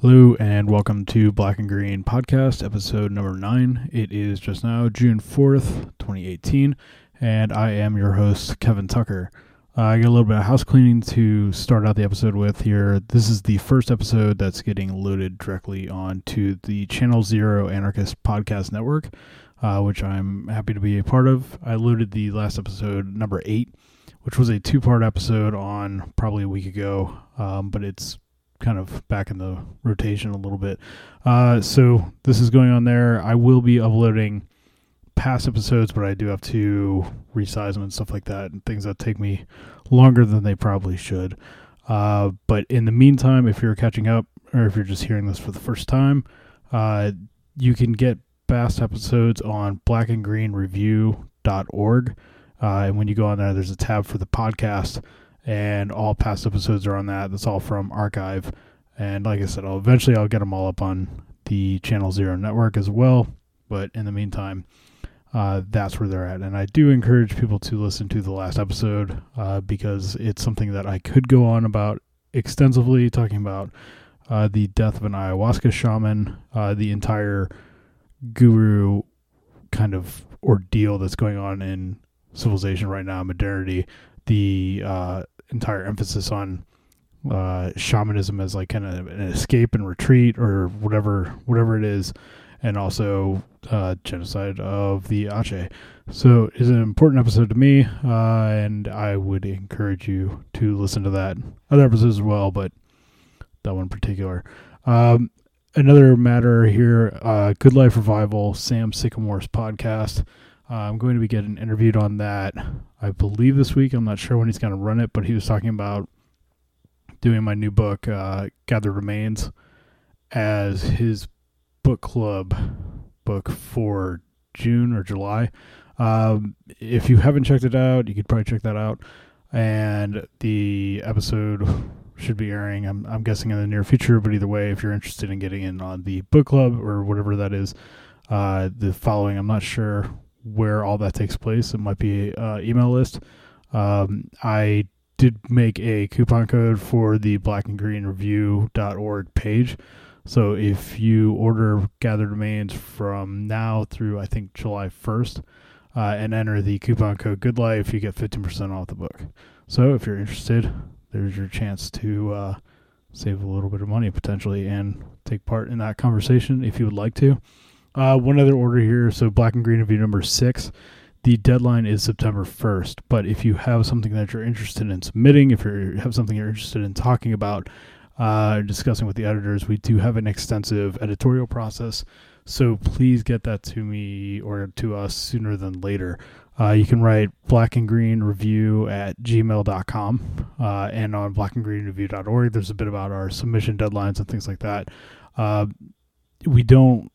Hello and welcome to Black and Green Podcast, episode number nine. It is just now June 4th, 2018, and I am your host, Kevin Tucker. Uh, I got a little bit of house cleaning to start out the episode with here. This is the first episode that's getting loaded directly onto the Channel Zero Anarchist Podcast Network, uh, which I'm happy to be a part of. I loaded the last episode, number eight, which was a two part episode on probably a week ago, um, but it's kind of back in the rotation a little bit. Uh, so this is going on there. I will be uploading past episodes, but I do have to resize them and stuff like that, and things that take me longer than they probably should. Uh, but in the meantime, if you're catching up or if you're just hearing this for the first time, uh, you can get past episodes on blackandgreenreview.org. Uh, and when you go on there, there's a tab for the podcast and all past episodes are on that. That's all from archive. And like I said, I'll eventually I'll get them all up on the Channel Zero network as well. But in the meantime, uh, that's where they're at. And I do encourage people to listen to the last episode uh, because it's something that I could go on about extensively, talking about uh, the death of an ayahuasca shaman, uh, the entire guru kind of ordeal that's going on in civilization right now, modernity, the uh, entire emphasis on uh, shamanism as like kind of an escape and retreat or whatever whatever it is, and also uh, genocide of the Ache. So it's an important episode to me, uh, and I would encourage you to listen to that. Other episodes as well, but that one in particular. Um, another matter here, uh, Good Life Revival, Sam Sycamore's podcast. I'm going to be getting interviewed on that, I believe this week. I'm not sure when he's going to run it, but he was talking about doing my new book, uh, Gathered Remains, as his book club book for June or July. Um, if you haven't checked it out, you could probably check that out. And the episode should be airing, I'm, I'm guessing, in the near future. But either way, if you're interested in getting in on the book club or whatever that is, uh, the following, I'm not sure where all that takes place. It might be uh, email list. Um, I did make a coupon code for the black and green review.org page. So if you order Gathered Remains from now through I think July 1st uh, and enter the coupon code Good Life, you get 15% off the book. So if you're interested, there's your chance to uh, save a little bit of money potentially and take part in that conversation if you would like to. Uh, one other order here. So black and green review number six. The deadline is September 1st. But if you have something that you're interested in submitting, if you have something you're interested in talking about, uh, discussing with the editors, we do have an extensive editorial process. So please get that to me or to us sooner than later. Uh, you can write black and green review at gmail.com uh, and on blackandgreenreview.org. There's a bit about our submission deadlines and things like that. Uh, we don't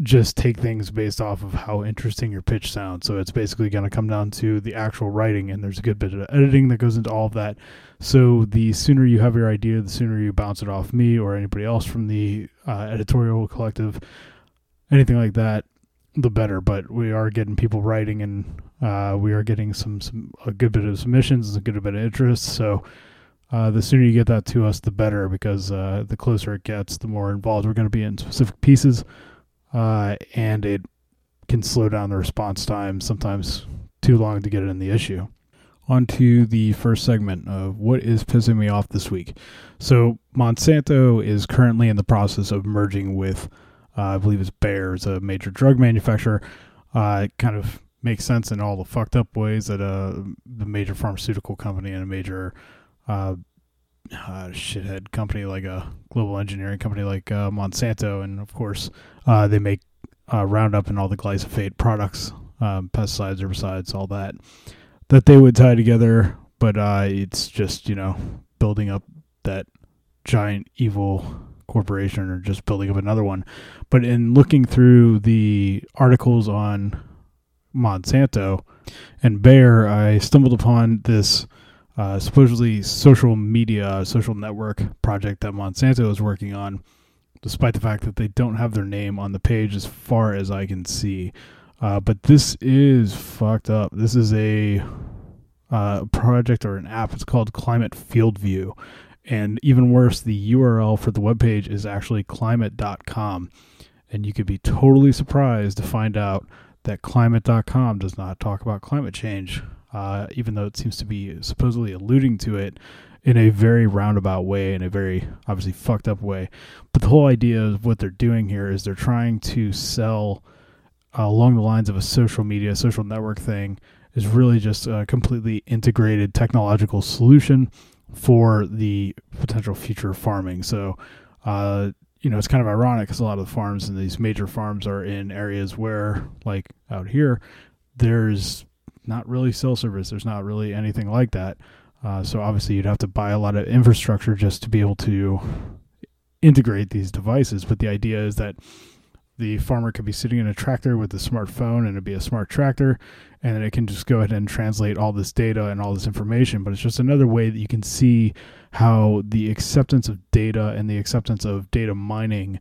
just take things based off of how interesting your pitch sounds. So it's basically going to come down to the actual writing, and there's a good bit of editing that goes into all of that. So the sooner you have your idea, the sooner you bounce it off me or anybody else from the uh, editorial collective, anything like that, the better. But we are getting people writing, and uh, we are getting some, some a good bit of submissions, a good bit of interest. So. Uh, the sooner you get that to us, the better, because uh, the closer it gets, the more involved we're going to be in specific pieces uh, and it can slow down the response time, sometimes too long to get it in the issue. On to the first segment of what is pissing me off this week. So, Monsanto is currently in the process of merging with, uh, I believe it's Bayer's a major drug manufacturer. Uh, it kind of makes sense in all the fucked up ways that uh, the major pharmaceutical company and a major uh, shithead company like a global engineering company like uh, Monsanto, and of course uh, they make uh, Roundup and all the glyphosate products, um, pesticides, herbicides, all that that they would tie together. But uh, it's just you know building up that giant evil corporation or just building up another one. But in looking through the articles on Monsanto and Bayer, I stumbled upon this uh, supposedly social media, social network project that Monsanto is working on, despite the fact that they don't have their name on the page as far as I can see. Uh, but this is fucked up. This is a uh, project or an app. It's called Climate Field View, And even worse, the URL for the webpage is actually climate.com. And you could be totally surprised to find out that climate.com does not talk about climate change, uh, even though it seems to be supposedly alluding to it in a very roundabout way, in a very obviously fucked up way. But the whole idea of what they're doing here is they're trying to sell uh, along the lines of a social media, social network thing, is really just a completely integrated technological solution for the potential future of farming. So, uh, you know, it's kind of ironic because a lot of the farms and these major farms are in areas where, like out here, there's not really cell service. There's not really anything like that. Uh, so obviously, you'd have to buy a lot of infrastructure just to be able to integrate these devices. But the idea is that the farmer could be sitting in a tractor with a smartphone and it'd be a smart tractor and it can just go ahead and translate all this data and all this information but it's just another way that you can see how the acceptance of data and the acceptance of data mining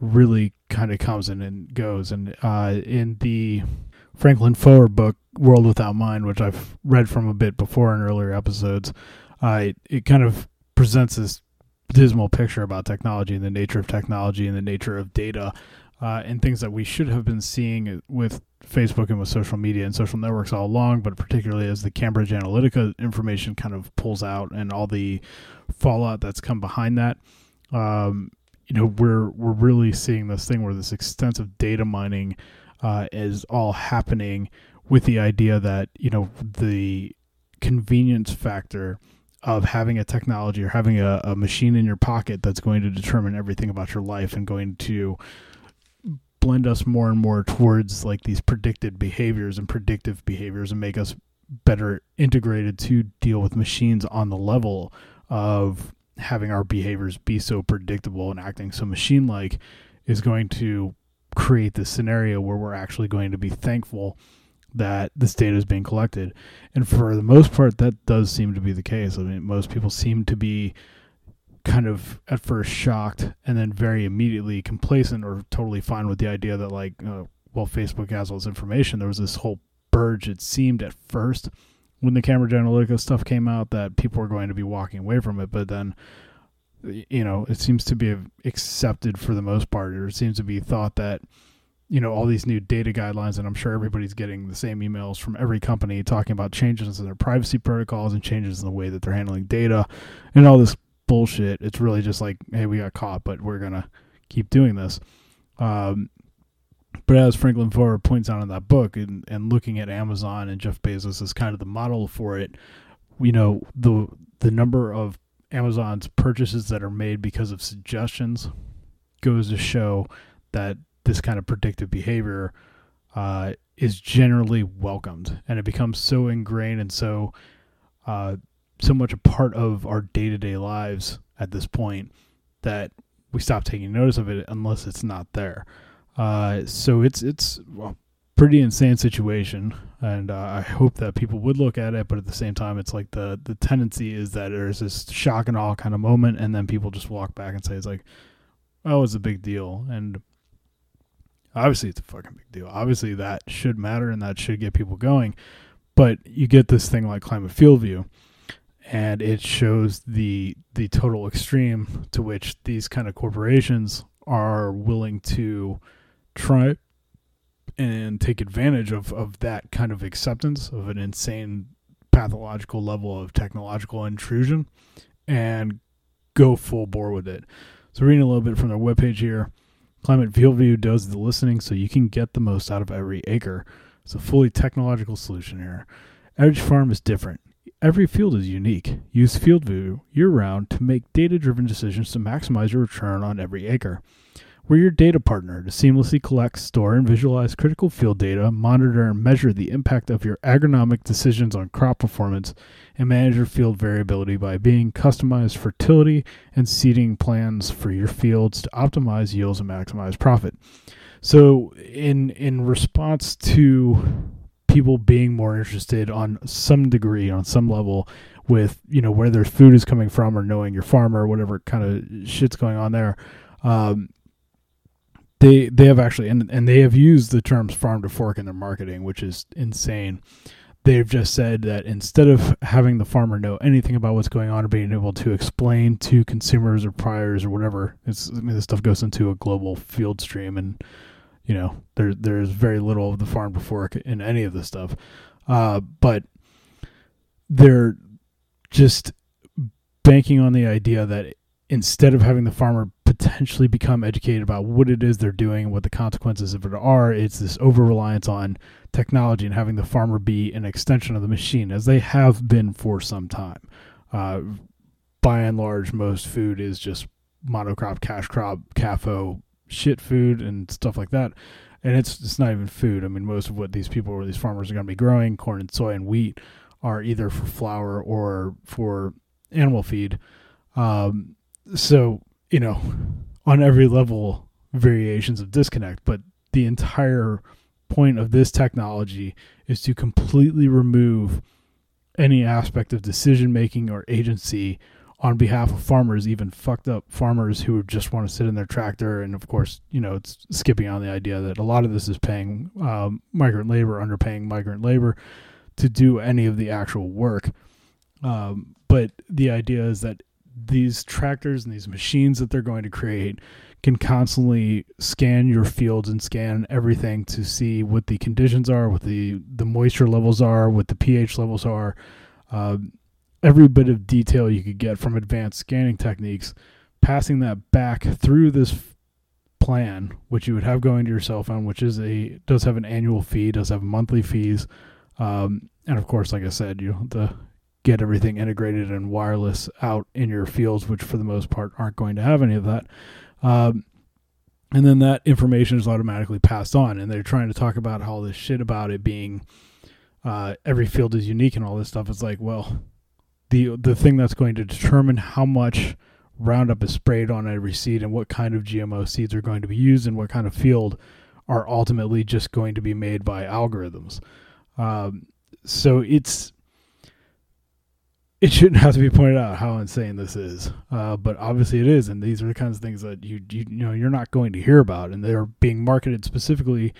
really kind of comes in and goes and uh, in the franklin foer book world without mind which i've read from a bit before in earlier episodes uh, it, kind of presents this dismal picture about technology and the nature of technology and the nature of data uh, and things that we should have been seeing with Facebook and with social media and social networks all along, but particularly as the Cambridge Analytica information kind of pulls out and all the fallout that's come behind that. Um, you know, we're we're really seeing this thing where this extensive data mining uh, is all happening with the idea that you know the convenience factor of having a technology or having a, a machine in your pocket that's going to determine everything about your life and going to blend us more and more towards like these predicted behaviors and predictive behaviors and make us better integrated to deal with machines on the level of having our behaviors be so predictable and acting so machine like is going to create this scenario where we're actually going to be thankful that this data is being collected. And for the most part, that does seem to be the case. I mean, most people seem to be kind of at first shocked and then very immediately complacent or totally fine with the idea that like uh, well facebook has all this information there was this whole purge it seemed at first when the Cambridge Analytica stuff came out that people were going to be walking away from it but then you know it seems to be accepted for the most part or it seems to be thought that you know all these new data guidelines and i'm sure everybody's getting the same emails from every company talking about changes in their privacy protocols and changes in the way that they're handling data and all this bullshit. It's really just like, hey, we got caught, but we're gonna keep doing this. Um, but as Franklin Foer points out in that book, and, and looking at Amazon and Jeff Bezos as kind of the model for it, you know the the number of Amazon's purchases that are made because of suggestions goes to show that this kind of predictive behavior uh, is generally welcomed, and it becomes so ingrained and so uh, so much a part of our day to day lives at this point that we stop taking notice of it unless it's not there. Uh, so it's it's a pretty insane situation, and uh, I hope that people would look at it. But at the same time, it's like the the tendency is that there's this shock and awe kind of moment, and then people just walk back and say it's like, oh, it's a big deal, and obviously it's a fucking big deal. Obviously that should matter and that should get people going. But you get this thing like climate field view and it shows the the total extreme to which these kind of corporations are willing to try and take advantage of, of that kind of acceptance of an insane pathological level of technological intrusion and go full bore with it. So reading a little bit from their webpage here, Climate Field View does the listening so you can get the most out of every acre. It's a fully technological solution here. Edge Farm is different. Every field is unique. Use FieldView year round to make data driven decisions to maximize your return on every acre. We're your data partner to seamlessly collect, store, and visualize critical field data, monitor and measure the impact of your agronomic decisions on crop performance, and manage your field variability by being customized fertility and seeding plans for your fields to optimize yields and maximize profit. So, in in response to people being more interested on some degree, on some level, with you know where their food is coming from or knowing your farmer or whatever kind of shit's going on there. Um, they they have actually and and they have used the terms farm to fork in their marketing, which is insane. they've just said that instead of having the farmer know anything about what's going on or being able to explain to consumers or priors or whatever, it's, I mean, this stuff goes into a global field stream, and you know there there's very little of the farm to fork in any of this stuff, uh, but they're just banking on the idea that instead of having the farmer potentially become educated about what it is they're doing and what the consequences of it are, it's this over reliance on technology and having the farmer be an extension of the machine, as they have been for some time. Uh, by and large, most food is just monocrop, cash crop, CAFO shit food and stuff like that. And it's it's not even food. I mean, most of what these people or these farmers are going to be growing, corn and soy and wheat, are either for flour or for animal feed. Um, so you know, on every level, variations of disconnect. But the entire point of this technology is to completely remove any aspect of decision making or agency on behalf of farmers, even fucked up farmers who just want to sit in their tractor. And of course, you know, it's skipping on the idea that a lot of this is paying um, migrant labor, underpaying migrant labor to do any of the actual work. Um, but the idea is that these tractors and these machines that they're going to create can constantly scan your fields and scan everything to see what the conditions are, what the the moisture levels are, what the pH levels are, uh, every bit of detail you could get from advanced scanning techniques. Passing that back through this plan, which you would have going to your cell phone, which is a does have an annual fee, does have monthly fees, um, and of course, like I said, you to get everything integrated and wireless out in your fields, which for the most part aren't going to have any of that. Um, and then that information is automatically passed on. And they're trying to talk about all this shit about it being uh, every field is unique and all this stuff. It's like, well, the the thing that's going to determine how much Roundup is sprayed on every seed and what kind of GMO seeds are going to be used and what kind of field are ultimately just going to be made by algorithms. Um, so it's it shouldn't have to be pointed out how insane this is, uh, but obviously it is, and these are the kinds of things that you, you you know you're not going to hear about, and they're being marketed specifically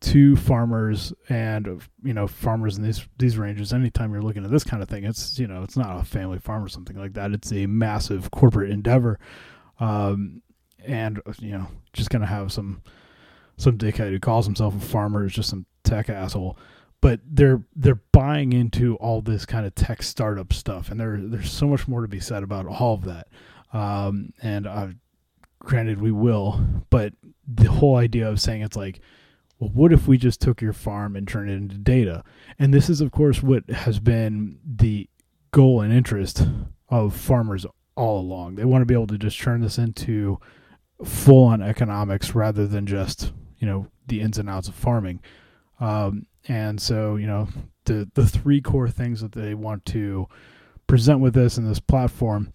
to farmers and you know farmers in these these ranges. Anytime you're looking at this kind of thing, it's you know it's not a family farm or something like that. It's a massive corporate endeavor, um, and you know just gonna have some some dickhead who calls himself a farmer is just some tech asshole but they're they're buying into all this kind of tech startup stuff, and there there's so much more to be said about all of that. Um, and uh, granted, we will, but the whole idea of saying it's like, well, what if we just took your farm and turned it into data? And this is, of course, what has been the goal and interest of farmers all along. They want to be able to just turn this into full on economics rather than just you know the ins and outs of farming. Um, and so, you know, the the three core things that they want to present with this and this platform,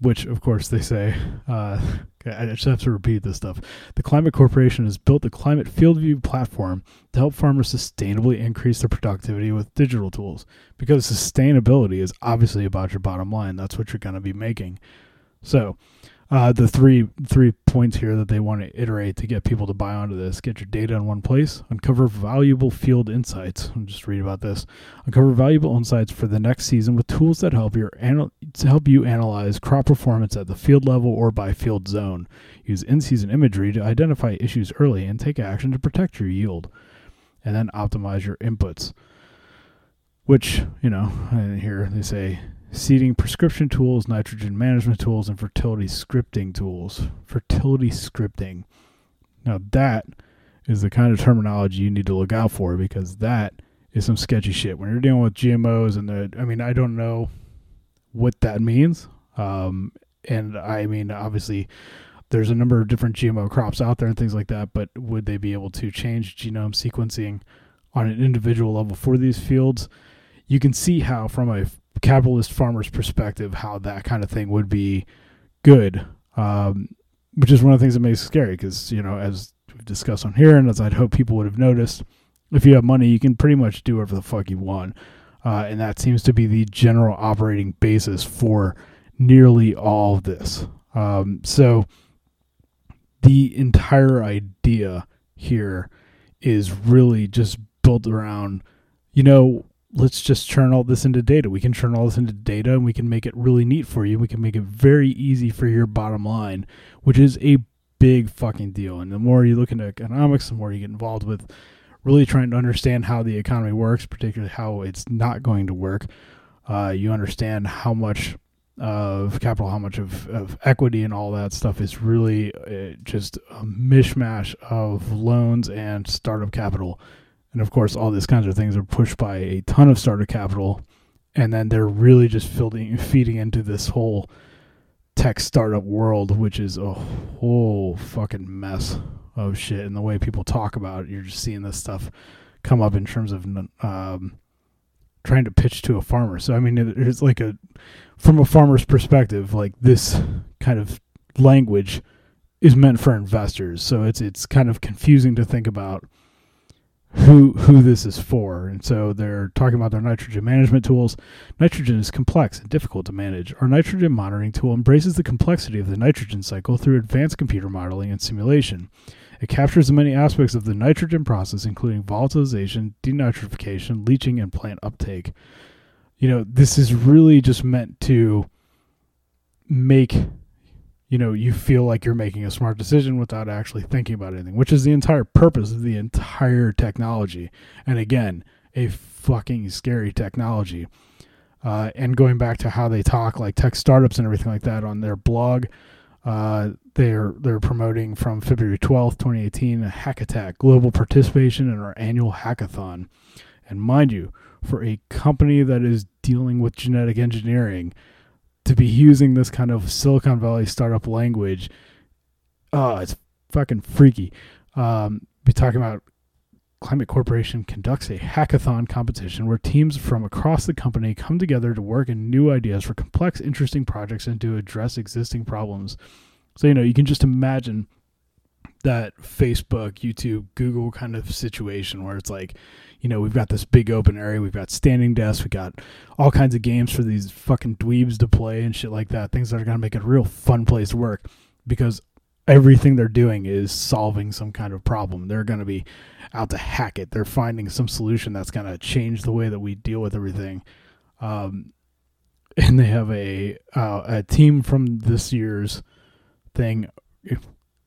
which of course they say, uh, I just have to repeat this stuff. The Climate Corporation has built the Climate Field View platform to help farmers sustainably increase their productivity with digital tools. Because sustainability is obviously about your bottom line. That's what you're going to be making. So, uh, the three three points here that they want to iterate to get people to buy onto this: get your data in one place, uncover valuable field insights. I'll just read about this. Uncover valuable insights for the next season with tools that help your anal- to help you analyze crop performance at the field level or by field zone. Use in-season imagery to identify issues early and take action to protect your yield, and then optimize your inputs. Which you know, here they say seeding prescription tools, nitrogen management tools, and fertility scripting tools. Fertility scripting. Now, that is the kind of terminology you need to look out for because that is some sketchy shit. When you're dealing with GMOs and the, I mean, I don't know what that means. Um, and I mean, obviously, there's a number of different GMO crops out there and things like that, but would they be able to change genome sequencing on an individual level for these fields? You can see how, from a capitalist farmer's perspective how that kind of thing would be good, um, which is one of the things that makes it scary because you know as we've discussed on here and as I'd hope people would have noticed, if you have money, you can pretty much do whatever the fuck you want, uh, and that seems to be the general operating basis for nearly all of this. Um, so the entire idea here is really just built around you know, let's just turn all this into data. We can turn all this into data and we can make it really neat for you. We can make it very easy for your bottom line, which is a big fucking deal. And the more you look into economics, the more you get involved with really trying to understand how the economy works, particularly how it's not going to work. Uh, you understand how much of capital, how much of, of equity and all that stuff is really uh, just a mishmash of loans and startup capital and of course, all these kinds of things are pushed by a ton of starter capital. And then they're really just feeding, into this whole tech startup world, which is a whole fucking mess of shit. And the way people talk about it, you're just seeing this stuff come up in terms of um, trying to pitch to a farmer. So, I mean, it's like a, from a farmer's perspective, like this kind of language is meant for investors. So it's, it's kind of confusing to think about who who this is for. And so they're talking about their nitrogen management tools. Nitrogen is complex and difficult to manage. Our nitrogen monitoring tool embraces the complexity of the nitrogen cycle through advanced computer modeling and simulation. It captures the many aspects of the nitrogen process, including volatilization, denitrification, leaching, and plant uptake. You know, this is really just meant to make you know you feel like you're making a smart decision without actually thinking about anything which is the entire purpose of the entire technology. And again a fucking scary technology. Uh, and going back to how they talk like tech startups and everything like that on their blog uh, they're they're promoting from February 12th 2018 a hack attack global participation in our annual hackathon. And mind you for a company that is dealing with genetic engineering to be using this kind of Silicon Valley startup language, oh, it's fucking freaky. Um, be talking about Climate Corporation conducts a hackathon competition where teams from across the company come together to work in new ideas for complex, interesting projects and to address existing problems. So, you know, you can just imagine that Facebook, YouTube, Google kind of situation where it's like, you know, we've got this big open area, we've got standing desks, we got all kinds of games for these fucking dweebs to play and shit like that. Things that are gonna make it a real fun place to work because everything they're doing is solving some kind of problem. They're gonna be out to hack it. They're finding some solution that's gonna change the way that we deal with everything. Um, and they have a uh, a team from this year's thing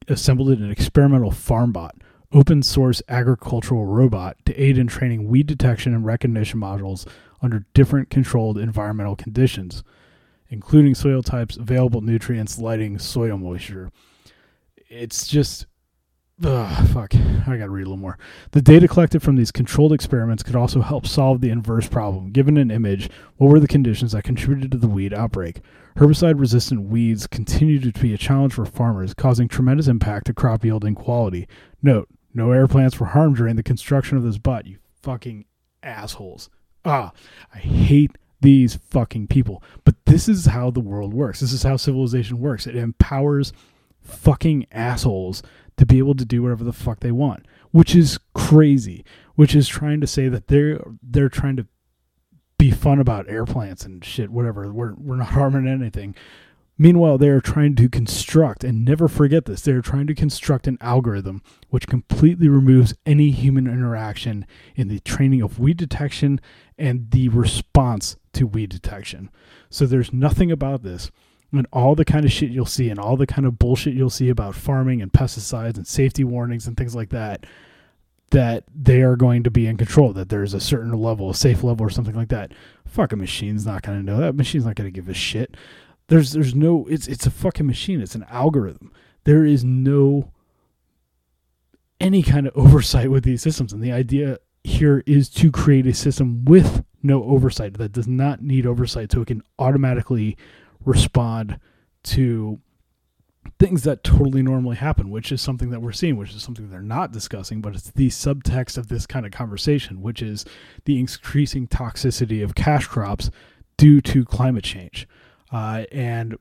assembled in an experimental farm bot open source agricultural robot to aid in training weed detection and recognition modules under different controlled environmental conditions, including soil types, available nutrients, lighting, soil moisture. It's just. Ugh, fuck. I gotta read a little more. The data collected from these controlled experiments could also help solve the inverse problem. Given an image, what were the conditions that contributed to the weed outbreak? Herbicide resistant weeds continue to be a challenge for farmers, causing tremendous impact to crop yield and quality. Note, no air plants were harmed during the construction of this butt, you fucking assholes. Ah, I hate these fucking people. But this is how the world works. This is how civilization works. It empowers fucking assholes to be able to do whatever the fuck they want, which is crazy. Which is trying to say that they're they're trying to be fun about air plants and shit, whatever. We're we're not harming anything. Meanwhile, they are trying to construct, and never forget this, they are trying to construct an algorithm which completely removes any human interaction in the training of weed detection and the response to weed detection. So there's nothing about this. And all the kind of shit you'll see and all the kind of bullshit you'll see about farming and pesticides and safety warnings and things like that, that they are going to be in control, that there's a certain level, a safe level or something like that. Fuck a machine's not going to know that. Machine's not going to give a shit. There's there's no it's it's a fucking machine. It's an algorithm. There is no any kind of oversight with these systems and the idea here is to create a system with no oversight that does not need oversight so it can automatically respond to things that totally normally happen, which is something that we're seeing, which is something they're not discussing, but it's the subtext of this kind of conversation, which is the increasing toxicity of cash crops due to climate change. Uh, and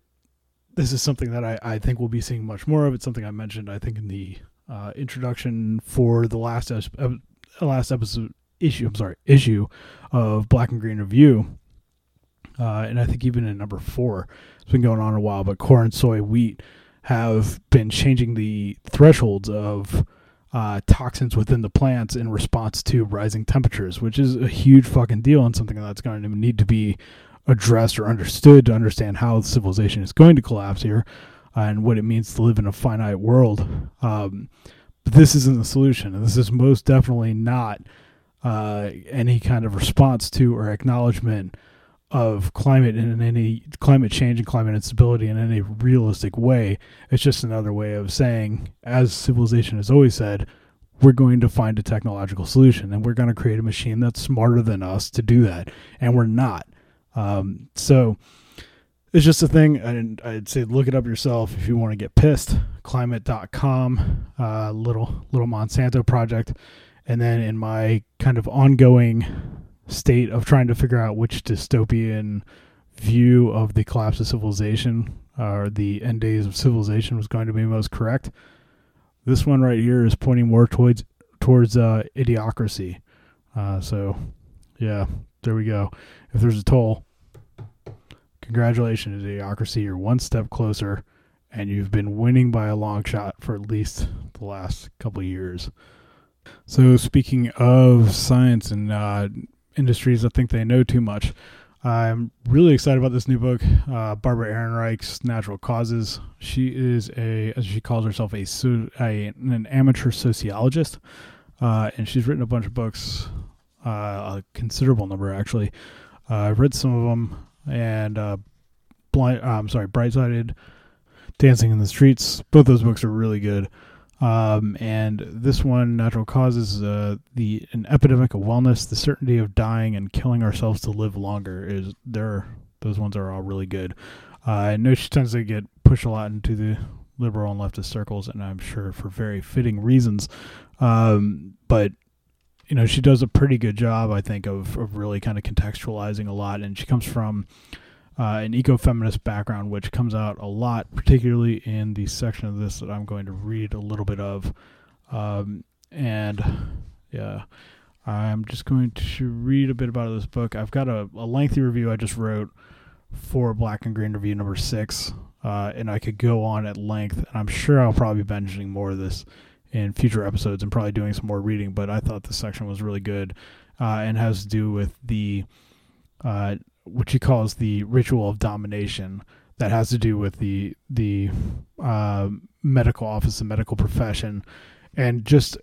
this is something that I, I think we'll be seeing much more of. It's something I mentioned, I think, in the uh, introduction for the last last episode issue. I'm sorry, issue of Black and Green Review, uh, and I think even in number four, it's been going on a while. But corn, soy, wheat have been changing the thresholds of uh, toxins within the plants in response to rising temperatures, which is a huge fucking deal and something that's going to need to be addressed or understood to understand how civilization is going to collapse here uh, and what it means to live in a finite world. Um, but this isn't the solution, and this is most definitely not uh, any kind of response to or acknowledgement of climate in any climate change and climate instability in any realistic way. It's just another way of saying, as civilization has always said, we're going to find a technological solution and we're going to create a machine that's smarter than us to do that. And we're not. Um, so it's just a thing. And I'd say look it up yourself if you want to get pissed. Climate.com, uh, little, little Monsanto project. And then in my kind of ongoing state of trying to figure out which dystopian view of the collapse of civilization or the end days of civilization was going to be most correct. This one right here is pointing more towards towards uh, idiocracy. Uh, so, yeah, there we go. If there's a toll, congratulations, idiocracy. You're one step closer, and you've been winning by a long shot for at least the last couple years. So, speaking of science and uh, industries that think they know too much. I'm really excited about this new book, uh, Barbara Ehrenreich's Natural Causes. She is a, as she calls herself, a, a an amateur sociologist, uh, and she's written a bunch of books, uh, a considerable number actually. Uh, I've read some of them, and uh, blind, uh, I'm sorry, Brightsided, Dancing in the Streets. Both those books are really good. Um, and this one, natural causes, uh, the an epidemic of wellness, the certainty of dying and killing ourselves to live longer is there. Those ones are all really good. Uh, I know she tends to get pushed a lot into the liberal and leftist circles, and I'm sure for very fitting reasons. Um, but you know, she does a pretty good job, I think, of, of really kind of contextualizing a lot. And she comes from uh, an ecofeminist background, which comes out a lot, particularly in the section of this that I'm going to read a little bit of. Um, and yeah, I'm just going to read a bit about this book. I've got a, a lengthy review I just wrote for Black and Green Review number six, uh, and I could go on at length. And I'm sure I'll probably be mentioning more of this in future episodes and probably doing some more reading. But I thought this section was really good uh, and has to do with the uh, which he calls the ritual of domination that has to do with the the uh, medical office and medical profession and just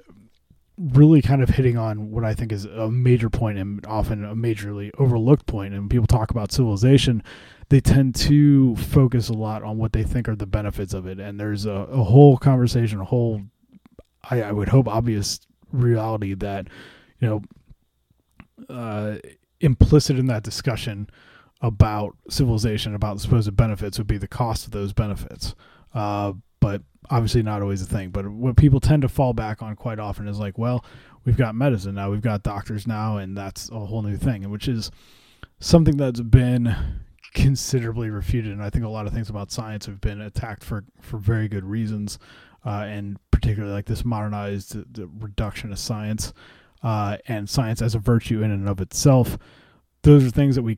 really kind of hitting on what I think is a major point and often a majorly overlooked point. And people talk about civilization, they tend to focus a lot on what they think are the benefits of it. And there's a, a whole conversation, a whole, I, I, would hope, obvious reality that, you know, uh, implicit in that discussion about civilization, about the supposed benefits, would be the cost of those benefits. Uh, but obviously, not always a thing. But what people tend to fall back on quite often is like, well, we've got medicine now, we've got doctors now, and that's a whole new thing, which is something that's been considerably refuted. And I think a lot of things about science have been attacked for, for very good reasons, uh, and particularly like this modernized the reduction of science uh, and science as a virtue in and of itself. Those are things that we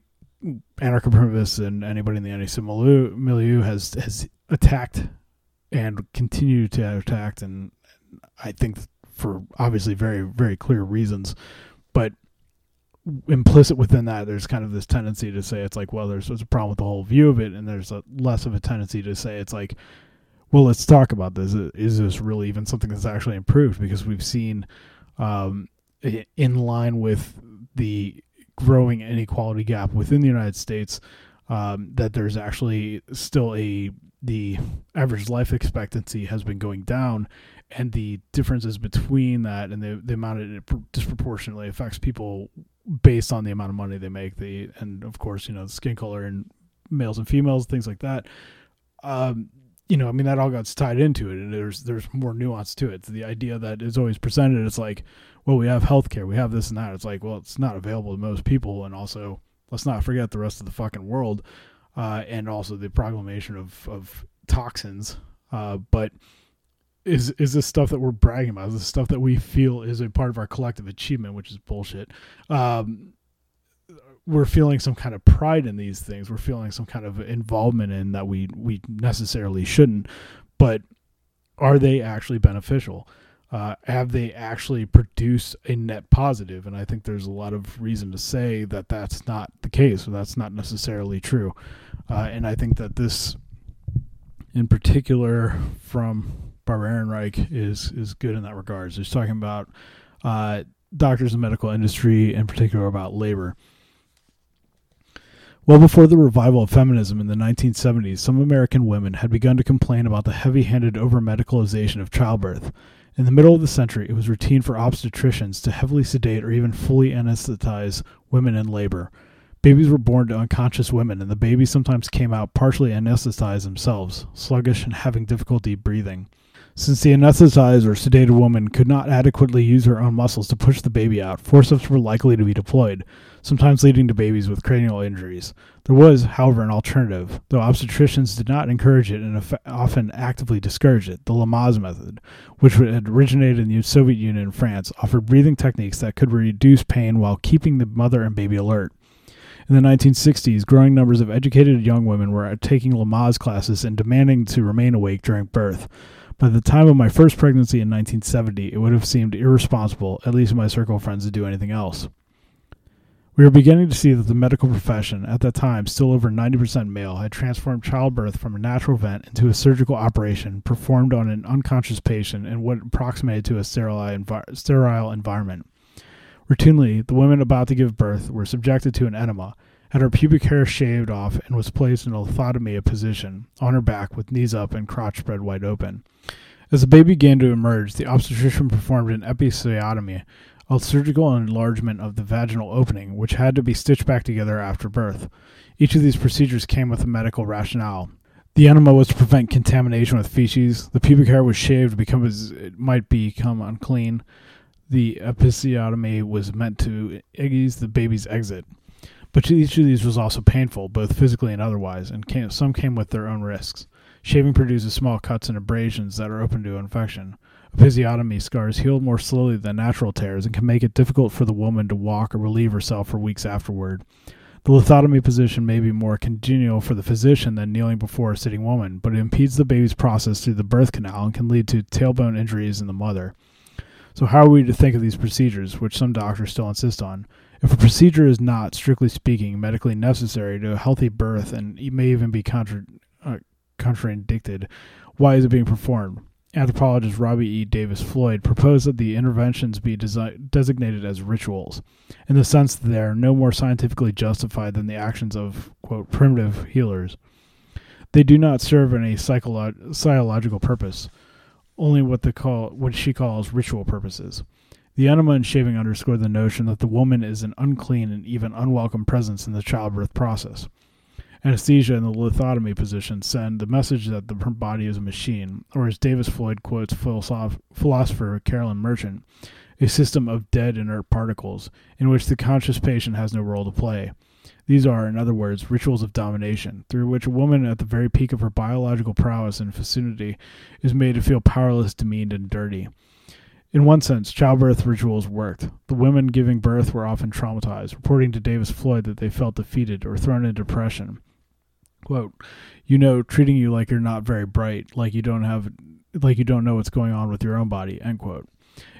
anarcho-primitivists and anybody in the anti milieu, has has attacked and continue to attack, and I think for obviously very very clear reasons, but implicit within that there's kind of this tendency to say it's like well there's, there's a problem with the whole view of it and there's a less of a tendency to say it's like well let's talk about this is this really even something that's actually improved because we've seen um, in line with the growing inequality gap within the United States, um, that there's actually still a the average life expectancy has been going down, and the differences between that and the the amount it disproportionately affects people based on the amount of money they make. The and of course you know skin color and males and females things like that. Um, you know, I mean, that all got tied into it, and there's there's more nuance to it. The idea that is always presented, it's like, well, we have healthcare, we have this and that. It's like, well, it's not available to most people, and also let's not forget the rest of the fucking world, uh, and also the proclamation of of toxins. Uh, but is is this stuff that we're bragging about? Is this stuff that we feel is a part of our collective achievement, which is bullshit? Um, we're feeling some kind of pride in these things. We're feeling some kind of involvement in that we we necessarily shouldn't. But are they actually beneficial? uh, have they actually produced a net positive? And I think there's a lot of reason to say that that's not the case, or that's not necessarily true. Uh, and I think that this, in particular, from Barbara Ehrenreich, is is good in that regards. He's talking about uh, doctors the medical industry, in particular about labor. Well before the revival of feminism in the 1970s, some American women had begun to complain about the heavy handed over medicalization of childbirth. In the middle of the century, it was routine for obstetricians to heavily sedate or even fully anesthetize women in labor. Babies were born to unconscious women, and the babies sometimes came out partially anesthetized themselves, sluggish and having difficulty breathing. Since the anesthetized or sedated woman could not adequately use her own muscles to push the baby out, forceps were likely to be deployed, sometimes leading to babies with cranial injuries. There was, however, an alternative, though obstetricians did not encourage it and often actively discouraged it. The Lamaze method, which had originated in the Soviet Union and France, offered breathing techniques that could reduce pain while keeping the mother and baby alert. In the 1960s, growing numbers of educated young women were taking Lamaze classes and demanding to remain awake during birth. By the time of my first pregnancy in 1970, it would have seemed irresponsible, at least in my circle of friends, to do anything else. We were beginning to see that the medical profession, at that time still over 90% male, had transformed childbirth from a natural event into a surgical operation performed on an unconscious patient in what approximated to a sterile, envi- sterile environment. Routinely, the women about to give birth were subjected to an enema, had her pubic hair shaved off, and was placed in a lithotomy position, on her back with knees up and crotch spread wide open. As the baby began to emerge, the obstetrician performed an episiotomy, a surgical enlargement of the vaginal opening, which had to be stitched back together after birth. Each of these procedures came with a medical rationale. The enema was to prevent contamination with feces. The pubic hair was shaved because it might become unclean. The episiotomy was meant to ease the baby's exit. But each of these was also painful, both physically and otherwise, and came, some came with their own risks. Shaving produces small cuts and abrasions that are open to infection. Episiotomy scars heal more slowly than natural tears and can make it difficult for the woman to walk or relieve herself for weeks afterward. The lithotomy position may be more congenial for the physician than kneeling before a sitting woman, but it impedes the baby's process through the birth canal and can lead to tailbone injuries in the mother. So, how are we to think of these procedures, which some doctors still insist on? If a procedure is not, strictly speaking, medically necessary to a healthy birth and it may even be contra- uh, contradicted, why is it being performed? Anthropologist Robbie E. Davis Floyd proposed that the interventions be desi- designated as rituals, in the sense that they are no more scientifically justified than the actions of, quote, primitive healers. They do not serve any psycholo- psychological purpose, only what, call, what she calls ritual purposes. The enema and shaving underscore the notion that the woman is an unclean and even unwelcome presence in the childbirth process. Anesthesia and the lithotomy position send the message that the body is a machine, or as Davis Floyd quotes philosoph- philosopher Carolyn Merchant, a system of dead inert particles in which the conscious patient has no role to play. These are, in other words, rituals of domination, through which a woman at the very peak of her biological prowess and fecundity is made to feel powerless, demeaned, and dirty. In one sense, childbirth rituals worked. The women giving birth were often traumatized, reporting to Davis Floyd that they felt defeated or thrown into depression. Quote, you know, treating you like you're not very bright, like you don't have like you don't know what's going on with your own body, end quote.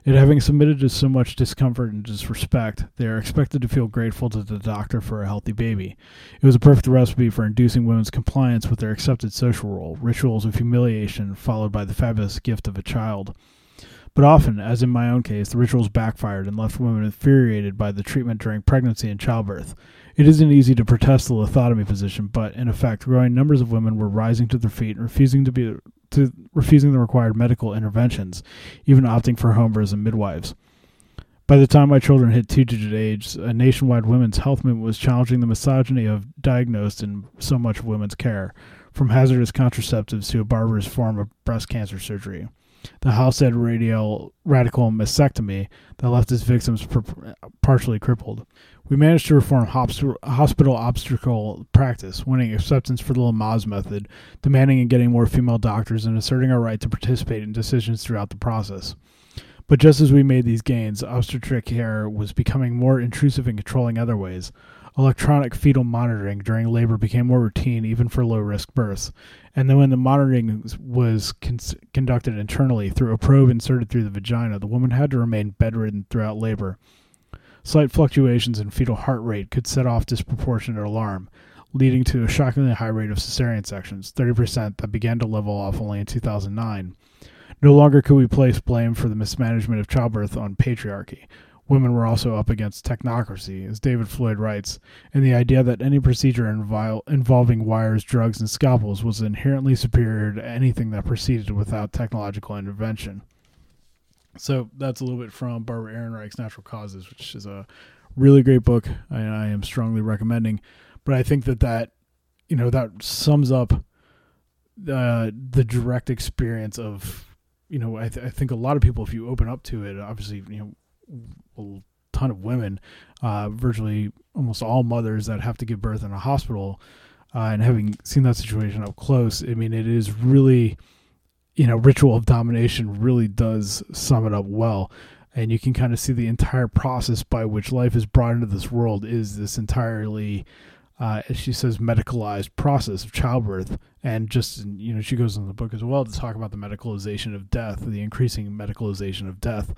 Yet having submitted to so much discomfort and disrespect, they are expected to feel grateful to the doctor for a healthy baby. It was a perfect recipe for inducing women's compliance with their accepted social role, rituals of humiliation followed by the fabulous gift of a child. But often, as in my own case, the rituals backfired and left women infuriated by the treatment during pregnancy and childbirth. It isn't easy to protest the lithotomy position, but in effect, growing numbers of women were rising to their feet and refusing to be to refusing the required medical interventions, even opting for home births and midwives. By the time my children hit two-digit age, a nationwide women's health movement was challenging the misogyny of diagnosed in so much of women's care, from hazardous contraceptives to a barbarous form of breast cancer surgery the Halsted radial radical mastectomy that left his victims partially crippled. We managed to reform hospital obstetrical practice, winning acceptance for the Lamaze method, demanding and getting more female doctors, and asserting our right to participate in decisions throughout the process. But just as we made these gains, obstetric care was becoming more intrusive and controlling other ways. Electronic fetal monitoring during labor became more routine even for low risk births. And then when the monitoring was con- conducted internally through a probe inserted through the vagina, the woman had to remain bedridden throughout labor. Slight fluctuations in fetal heart rate could set off disproportionate alarm, leading to a shockingly high rate of cesarean sections, 30% that began to level off only in 2009. No longer could we place blame for the mismanagement of childbirth on patriarchy. Women were also up against technocracy, as Davis-Floyd writes, and the idea that any procedure invol- involving wires, drugs, and scalpels was inherently superior to anything that proceeded without technological intervention. So that's a little bit from Barbara Ehrenreich's Natural Causes, which is a really great book, and I am strongly recommending. But I think that that, you know, that sums up uh, the direct experience of, you know, I, th- I think a lot of people, if you open up to it, obviously, you know, a ton of women, uh, virtually almost all mothers that have to give birth in a hospital, uh, and having seen that situation up close, I mean, it is really, you know, ritual of domination really does sum it up well. And you can kind of see the entire process by which life is brought into this world is this entirely, uh, as she says, medicalized process of childbirth. And just, you know, she goes in the book as well to talk about the medicalization of death, the increasing medicalization of death.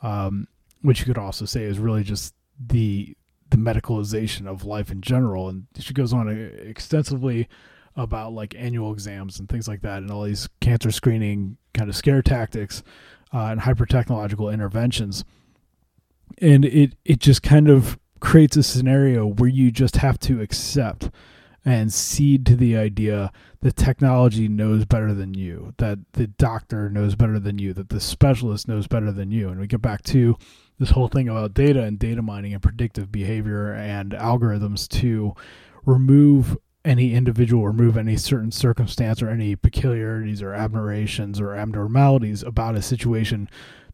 Um, which you could also say is really just the the medicalization of life in general. And she goes on extensively about like annual exams and things like that, and all these cancer screening kind of scare tactics uh, and hyper technological interventions. And it it just kind of creates a scenario where you just have to accept and cede to the idea that technology knows better than you, that the doctor knows better than you, that the specialist knows better than you. And we get back to this whole thing about data and data mining and predictive behavior and algorithms to remove any individual, remove any certain circumstance or any peculiarities or aberrations or abnormalities about a situation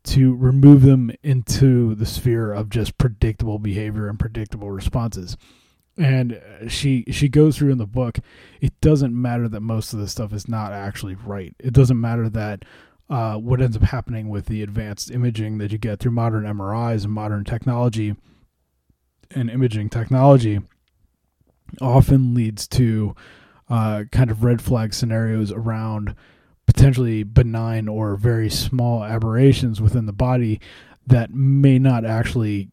to remove them into the sphere of just predictable behavior and predictable responses. And she she goes through in the book it doesn't matter that most of the stuff is not actually right. It doesn't matter that uh, what ends up happening with the advanced imaging that you get through modern mris and modern technology and imaging technology often leads to uh, kind of red flag scenarios around potentially benign or very small aberrations within the body that may not actually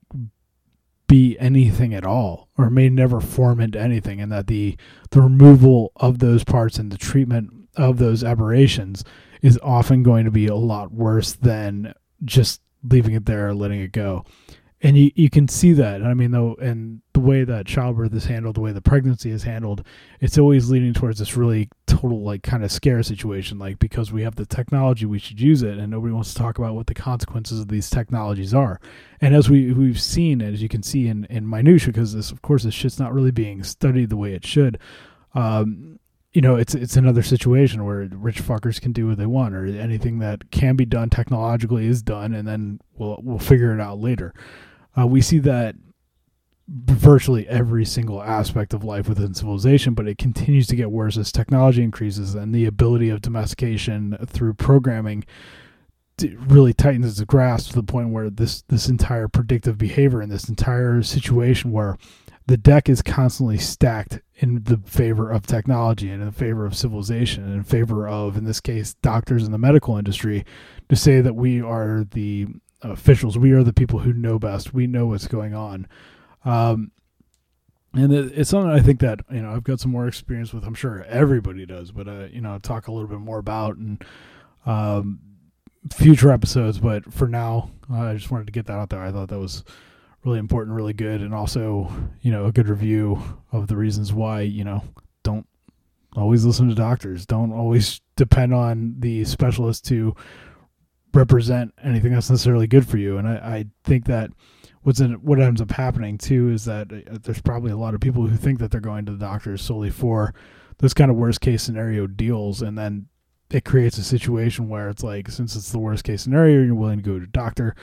be anything at all or may never form into anything and that the the removal of those parts and the treatment of those aberrations is often going to be a lot worse than just leaving it there or letting it go. And you, you can see that. I mean though and the way that childbirth is handled the way the pregnancy is handled it's always leading towards this really total like kind of scare situation like because we have the technology we should use it and nobody wants to talk about what the consequences of these technologies are. And as we we've seen as you can see in in minutia because this of course this shit's not really being studied the way it should um you know, it's it's another situation where rich fuckers can do what they want, or anything that can be done technologically is done, and then we'll we'll figure it out later. Uh, we see that virtually every single aspect of life within civilization, but it continues to get worse as technology increases and the ability of domestication through programming really tightens its grasp to the point where this this entire predictive behavior and this entire situation where the deck is constantly stacked in the favor of technology and in favor of civilization and in favor of in this case doctors in the medical industry to say that we are the officials. We are the people who know best. We know what's going on. Um, and it's something I think that you know I've got some more experience with. I'm sure everybody does, but uh, you know, talk a little bit more about and um, future episodes. But for now, uh, I just wanted to get that out there. I thought that was really important, really good, and also you know a good review of the reasons why you know don't always listen to doctors. Don't always depend on the specialist to represent anything that's necessarily good for you. And I, I think that what's in, what ends up happening too is that uh, there's probably a lot of people who think that they're going to the doctors solely for those kind of worst case scenario deals, and then it creates a situation where it's like since it's the worst case scenario, you're willing to go to a doctor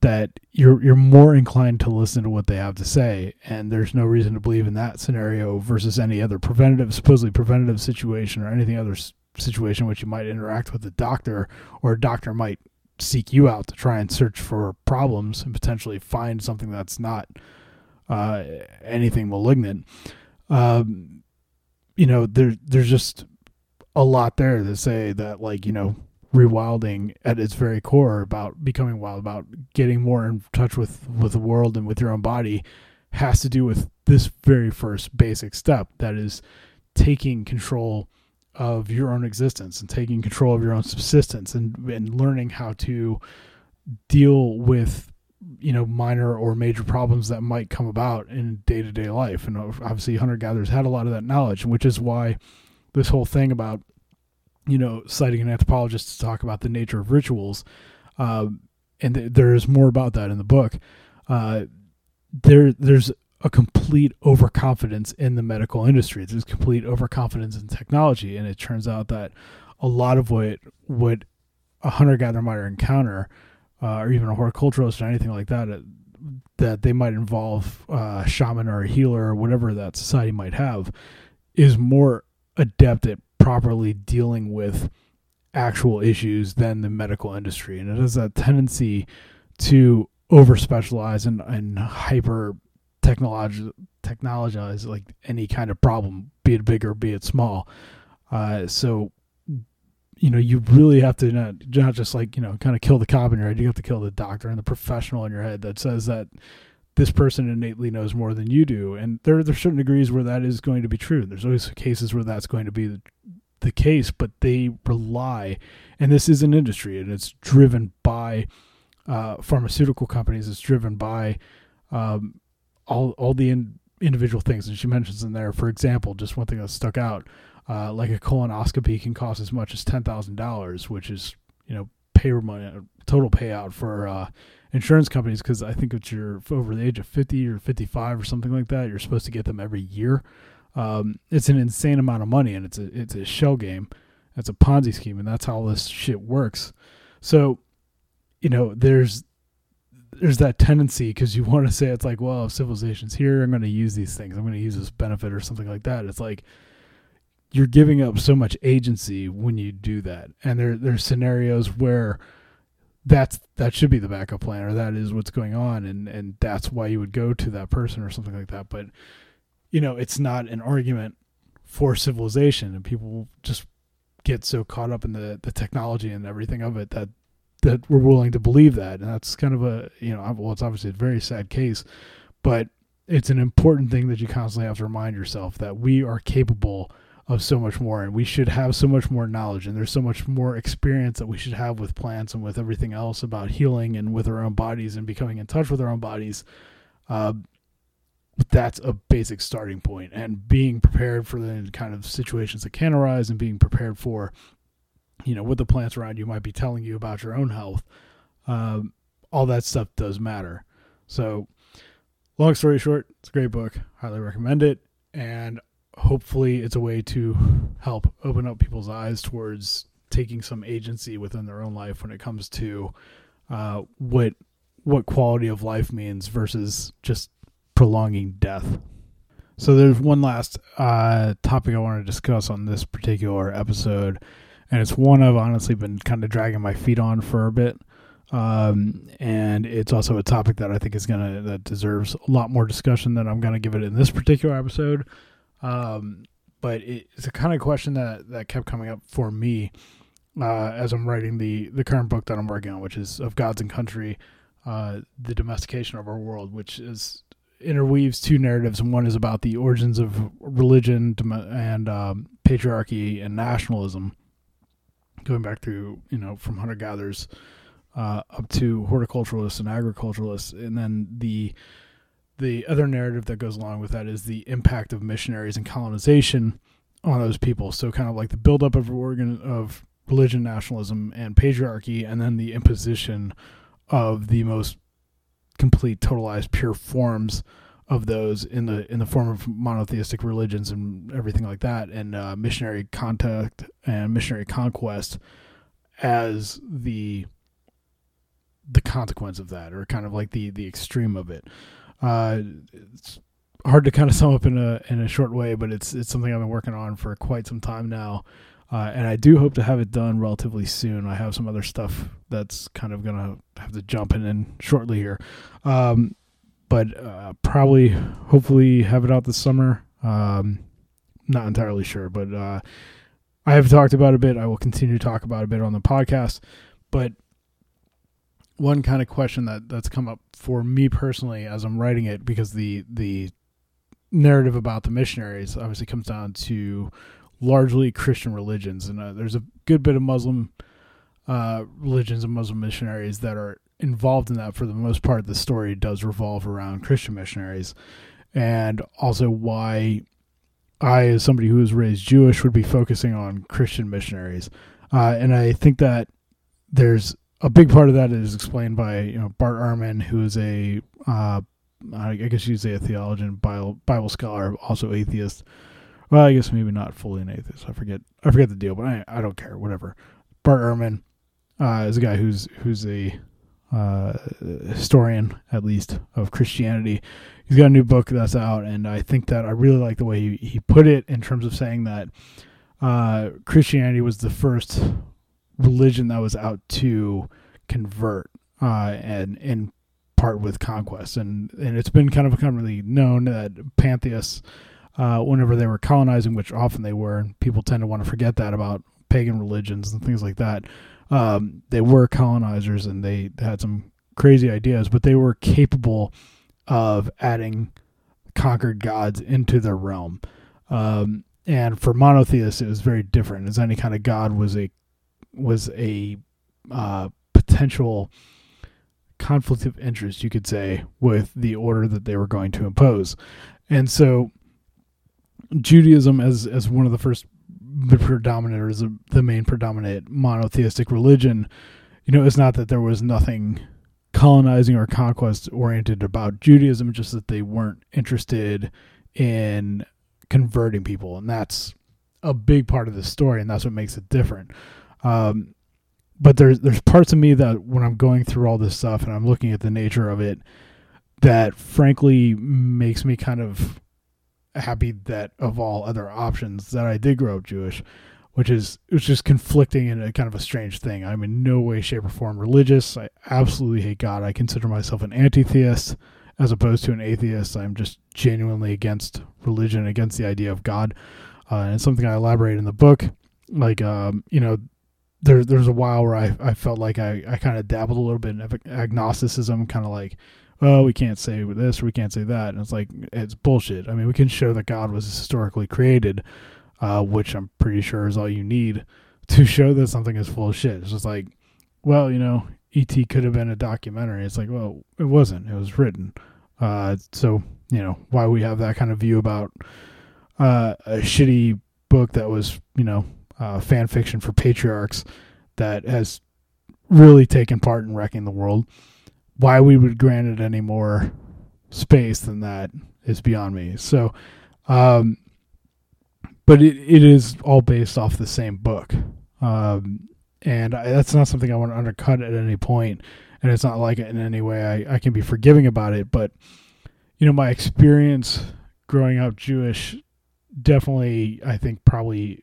that you're you're more inclined to listen to what they have to say and there's no reason to believe in that scenario versus any other preventative supposedly preventative situation or anything other situation which you might interact with a doctor or a doctor might seek you out to try and search for problems and potentially find something that's not uh, anything malignant. Um, you know, there there's just a lot there to say that like you know rewilding at its very core about becoming wild about getting more in touch with with the world and with your own body has to do with this very first basic step that is taking control of your own existence and taking control of your own subsistence and, and learning how to deal with you know minor or major problems that might come about in day-to-day life. And obviously hunter gatherers had a lot of that knowledge which is why this whole thing about you know citing an anthropologist to talk about the nature of rituals um, and th- there's more about that in the book uh, there there's a complete overconfidence in the medical industry. There's complete overconfidence in technology, and it turns out that a lot of what what a hunter gatherer might encounter, uh, or even a horticulturalist or anything like that, uh, that they might involve uh, a shaman or a healer or whatever that society might have, is more adept at properly dealing with actual issues than the medical industry, and it has a tendency to over specialize and, and hyper technologize like any kind of problem, be it big or be it small. Uh, so you know, you really have to not, not just like, you know, kind of kill the cop in your head. You have to kill the doctor and the professional in your head that says that this person innately knows more than you do. And there, there are certain degrees where that is going to be true. There's always cases where that's going to be the, the case, but they rely, and this is an industry and it's driven by uh, pharmaceutical companies. It's driven by um, all all the in, individual things. And she mentions in there, for example, just one thing that stuck out, uh, like a colonoscopy can cost as much as ten thousand dollars, which is you know pay money total payout for uh, insurance companies because I think if you're over the age of fifty or fifty five or something like that, you're supposed to get them every year. Um, it's an insane amount of money, and it's a it's a shell game. It's a Ponzi scheme, and that's how this shit works. So you know, there's there's that tendency because you want to say it's like, well, if civilization's here, I'm going to use these things. I'm going to use this benefit or something like that. It's like you're giving up so much agency when you do that, and there there's scenarios where that's that should be the backup plan or that is what's going on, and and that's why you would go to that person or something like that. But you know, it's not an argument for civilization, and people just get so caught up in the the technology and everything of it that that we're willing to believe that, and that's kind of a you know well, it's obviously a very sad case, but it's an important thing that you constantly have to remind yourself that we are capable of so much more and we should have so much more knowledge and there's so much more experience that we should have with plants and with everything else about healing and with our own bodies and becoming in touch with our own bodies uh, that's a basic starting point and being prepared for the kind of situations that can arise and being prepared for you know, what the plants around you might be telling you about your own health. Um, all that stuff does matter. So, long story short, it's a great book. Highly recommend it. And hopefully, it's a way to help open up people's eyes towards taking some agency within their own life when it comes to uh, what what quality of life means versus just prolonging death. So there's one last uh, topic I want to discuss on this particular episode, and it's one I've honestly been kind of dragging my feet on for a bit. Um, and it's also a topic that I think is gonna that deserves a lot more discussion than I'm gonna give it in this particular episode. Um, but it, it's a kind of question that that kept coming up for me uh, as I'm writing the the current book that I'm working on, which is of Gods and Country, uh, the domestication of our world, which is interweaves two narratives. One is about the origins of religion and um, patriarchy and nationalism going back through, you know, from hunter gatherers uh, up to horticulturalists and agriculturalists, and then the the other narrative that goes along with that is the impact of missionaries and colonization on those people. So kind of like the buildup of organ of religion, nationalism, and patriarchy, and then the imposition of the most complete, totalized, pure forms of those in the in the form of monotheistic religions and everything like that, and uh, missionary contact and missionary conquest as the the consequence of that, or kind of like the the extreme of it. Uh, it's hard to kind of sum up in a in a short way, but it's it's something I've been working on for quite some time now. Uh, and I do hope to have it done relatively soon. I have some other stuff that's kind of gonna have to jump in in shortly here. Um, but uh, probably, hopefully, have it out this summer. Um, not entirely sure, but uh, I have talked about a bit. I will continue to talk about a bit on the podcast. But one kind of question that that's come up for me personally as I'm writing it, because the the narrative about the missionaries obviously comes down to largely Christian religions, and uh, there's a good bit of Muslim uh, religions and Muslim missionaries that are involved in that. For the most part, the story does revolve around Christian missionaries, and also why I, as somebody who was raised Jewish, would be focusing on Christian missionaries. Uh, and I think that there's a big part of that is explained by you know Bart Ehrman, who is a uh, I guess you'd say a theologian, Bible, Bible scholar, also atheist. Well, I guess maybe not fully an atheist. I forget. I forget the deal, but I, I don't care. Whatever. Bart Ehrman uh, is a guy who's who's a uh, historian, at least, of Christianity. He's got a new book that's out, and I think that I really like the way he, he put it in terms of saying that uh, Christianity was the first religion that was out to convert uh, and in part with conquest, and and it's been kind of commonly known that pantheists, uh, whenever they were colonizing, which often they were, and people tend to want to forget that about pagan religions and things like that um, they were colonizers and they had some crazy ideas, but they were capable of adding conquered gods into their realm. Um, and for monotheists, it was very different. As any kind of god was a was a uh, potential conflict of interest, you could say, with the order that they were going to impose. And so, Judaism, as as one of the first the predominant or the, main predominant monotheistic religion, you know, it's not that there was nothing colonizing or conquest oriented about Judaism, just that they weren't interested in converting people, and that's a big part of the story, and that's what makes it different. Um, but there's there's parts of me that when I'm going through all this stuff and I'm looking at the nature of it, that frankly makes me kind of happy that of all other options that I did grow up Jewish, which is it just conflicting and a kind of a strange thing. I'm in no way, shape, or form religious. I absolutely hate God. I consider myself an anti-theist as opposed to an atheist. I'm just genuinely against religion, against the idea of God, uh, and it's something I elaborate in the book. Like, um, you know, there there's a while where I, I felt like I, I kind of dabbled a little bit in agnosticism, kind of like oh, we can't say this or we can't say that. And it's like, it's bullshit. I mean, we can show that God was historically created, uh, which I'm pretty sure is all you need to show that something is full of shit. It's just like, well, you know, E.T. could have been a documentary. It's like, well, it wasn't. It was written. Uh, so, you know, why we have that kind of view about uh, a shitty book that was, you know, uh, fan fiction for patriarchs that has really taken part in wrecking the world why we would grant it any more space than that is beyond me. So, um, but it, it is all based off the same book. Um, and I, that's not something I want to undercut at any point, and it's not like in any way I, I can be forgiving about it. But you know, my experience growing up Jewish definitely, I think, probably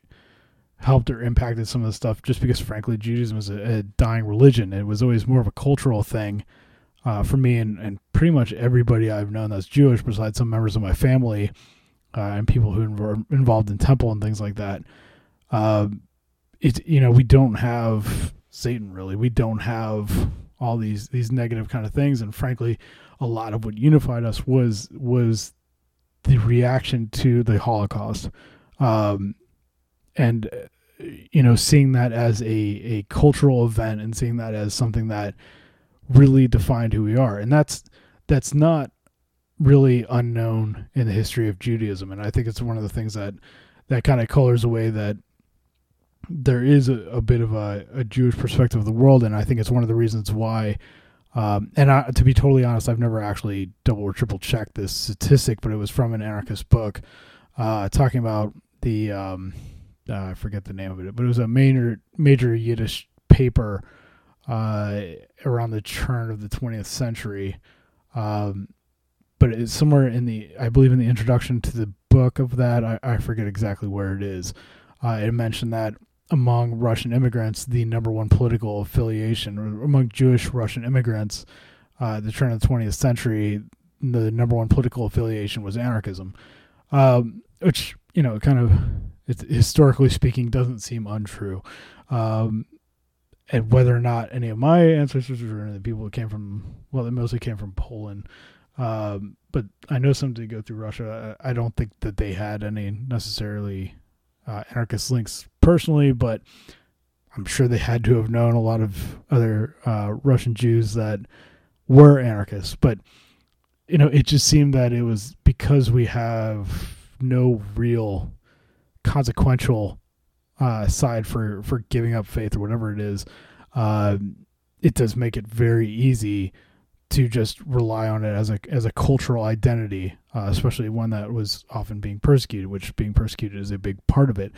helped or impacted some of the stuff. Just because, frankly, Judaism is a, a dying religion. It was always more of a cultural thing uh, for me and, and pretty much everybody I've known that's Jewish, besides some members of my family uh, and people who are involved in temple and things like that. Uh, it's you know we don't have Satan really. We don't have all these these negative kind of things, and frankly, a lot of what unified us was was the reaction to the Holocaust, um, and you know seeing that as a a cultural event and seeing that as something that really defined who we are. And that's that's not really unknown in the history of Judaism. And I think it's one of the things that that kind of colors away that there is a, a bit of a, a, Jewish perspective of the world, and I think it's one of the reasons why. Um, and I, to be totally honest, I've never actually double or triple checked this statistic, but it was from an anarchist book uh, talking about the um, uh, I forget the name of it, but it was a major major Yiddish paper uh, around the turn of the 20th century. Um, but it's somewhere in the, I believe, in the introduction to the book of that. I, I forget exactly where it is. Uh, it mentioned that among Russian immigrants, the number one political affiliation, among Jewish Russian immigrants, uh, the turn of the 20th century, the number one political affiliation was anarchism, um, which you know kind of it's, historically speaking doesn't seem untrue. Um, and whether or not any of my ancestors or the people who came from well, they mostly came from Poland. Um, but I know some did go through Russia. I, I, don't think that they had any necessarily uh, anarchist links personally, but I'm sure they had to have known a lot of other uh, Russian Jews that were anarchists. But you know, it just seemed that it was because we have no real consequential uh, side for for giving up faith or whatever it is. Uh, it does make it very easy to just rely on it as a as a cultural identity, uh, especially one that was often being persecuted, which being persecuted is a big part of it,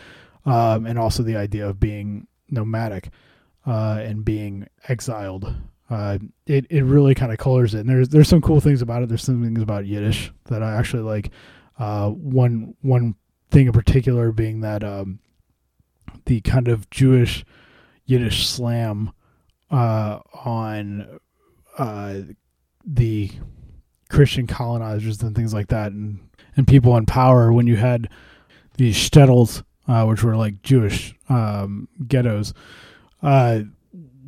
um, and also the idea of being nomadic uh, and being exiled. Uh, it it really kind of colors it. And there's there's some cool things about it. There's some things about Yiddish that I actually like. Uh, one one thing in particular being that um, the kind of Jewish Yiddish slam uh, on uh, the Christian colonizers and things like that, and and people in power. When you had these shtetls, uh, which were like Jewish um, ghettos, uh,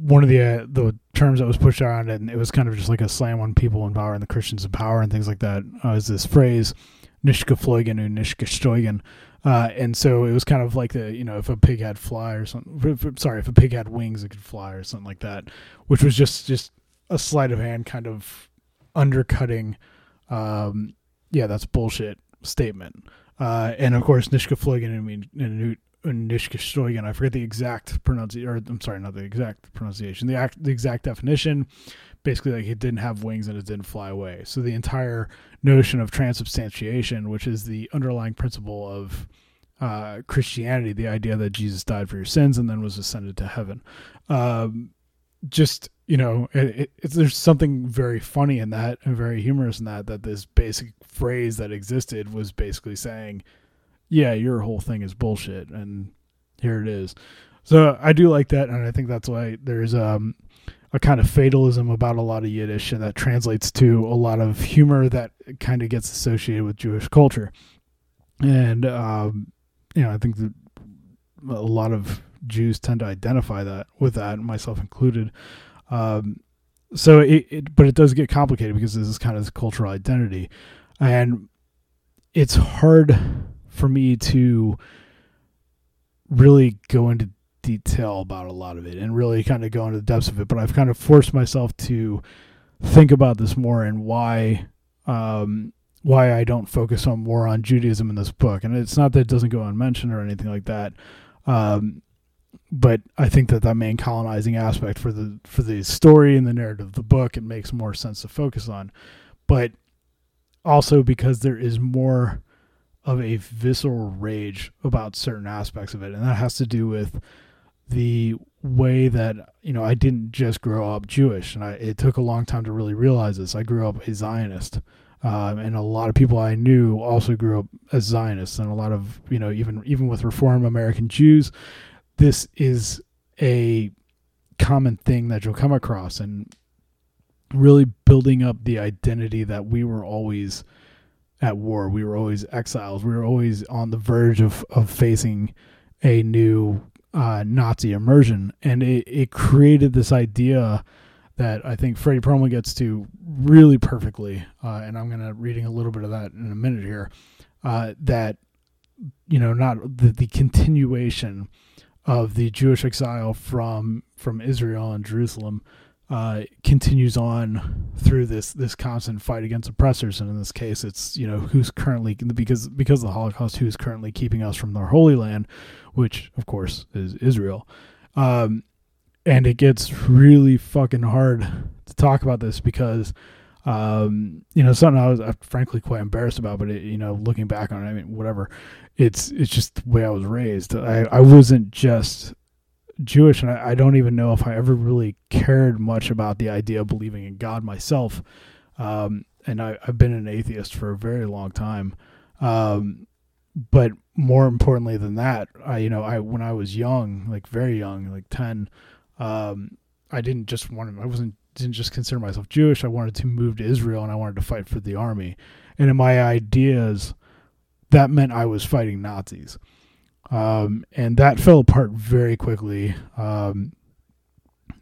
one of the uh, the terms that was pushed around, and it was kind of just like a slam on people in power and the Christians in power and things like that. Uh, is this phrase "Nicht geflogen und nicht gestoigen," Uh, and so it was kind of like the you know if a pig had fly or something. Sorry, if a pig had wings, it could fly or something like that, which was just just a sleight of hand kind of undercutting. Um, yeah, that's bullshit statement. Uh, and of course, Nishka Flogan I mean Nishka Stoigan. I forget the exact pronunciation, or I'm sorry, not the exact pronunciation. The act, the exact definition basically like it didn't have wings and it didn't fly away. So the entire notion of transubstantiation, which is the underlying principle of uh, Christianity, the idea that Jesus died for your sins and then was ascended to heaven, um, just you know, it, it, there's something very funny in that and very humorous in that. That this basic phrase that existed was basically saying, "Yeah, your whole thing is bullshit," and here it is. So I do like that, and I think that's why there's um, a kind of fatalism about a lot of Yiddish, and that translates to a lot of humor that kind of gets associated with Jewish culture. And um, you know, I think that a lot of Jews tend to identify that with that, myself included. Um, so it, it, but it does get complicated because this is kind of this cultural identity, and it's hard for me to really go into detail about a lot of it and really kind of go into the depths of it. But I've kind of forced myself to think about this more and why um, why I don't focus on more on Judaism in this book. And it's not that it doesn't go unmentioned or anything like that. Um, but I think that that main colonizing aspect for the for the story and the narrative of the book, it makes more sense to focus on. But also because there is more of a visceral rage about certain aspects of it, and that has to do with the way that you know I didn't just grow up Jewish, and I, it took a long time to really realize this. I grew up a Zionist, um, and a lot of people I knew also grew up as Zionists, and a lot of you know even even with Reform American Jews, this is a common thing that you'll come across, and really building up the identity that we were always at war, we were always exiles, we were always on the verge of of facing a new uh, Nazi immersion, and it, it created this idea that I think Fredy Perlman gets to really perfectly, uh, and I'm going to reading a little bit of that in a minute here. Uh, that you know, not the, the continuation of the Jewish exile from from Israel and Jerusalem uh, continues on through this this constant fight against oppressors, and in this case, it's you know who's currently because because of the Holocaust, who's currently keeping us from their Holy Land, which of course is Israel. Um, and it gets really fucking hard to talk about this because um, you know something I was uh, frankly quite embarrassed about, but it, you know looking back on it, I mean whatever. It's it's just the way I was raised. I I wasn't just Jewish, and I, I, don't even know if I ever really cared much about the idea of believing in God myself. Um, and I, have been an atheist for a very long time. Um, but more importantly than that, I, you know, I when I was young, like very young, like ten, um, I didn't just want to. I wasn't didn't just consider myself Jewish. I wanted to move to Israel and I wanted to fight for the army. And in my ideas, that meant I was fighting Nazis. Um, and that fell apart very quickly. Um,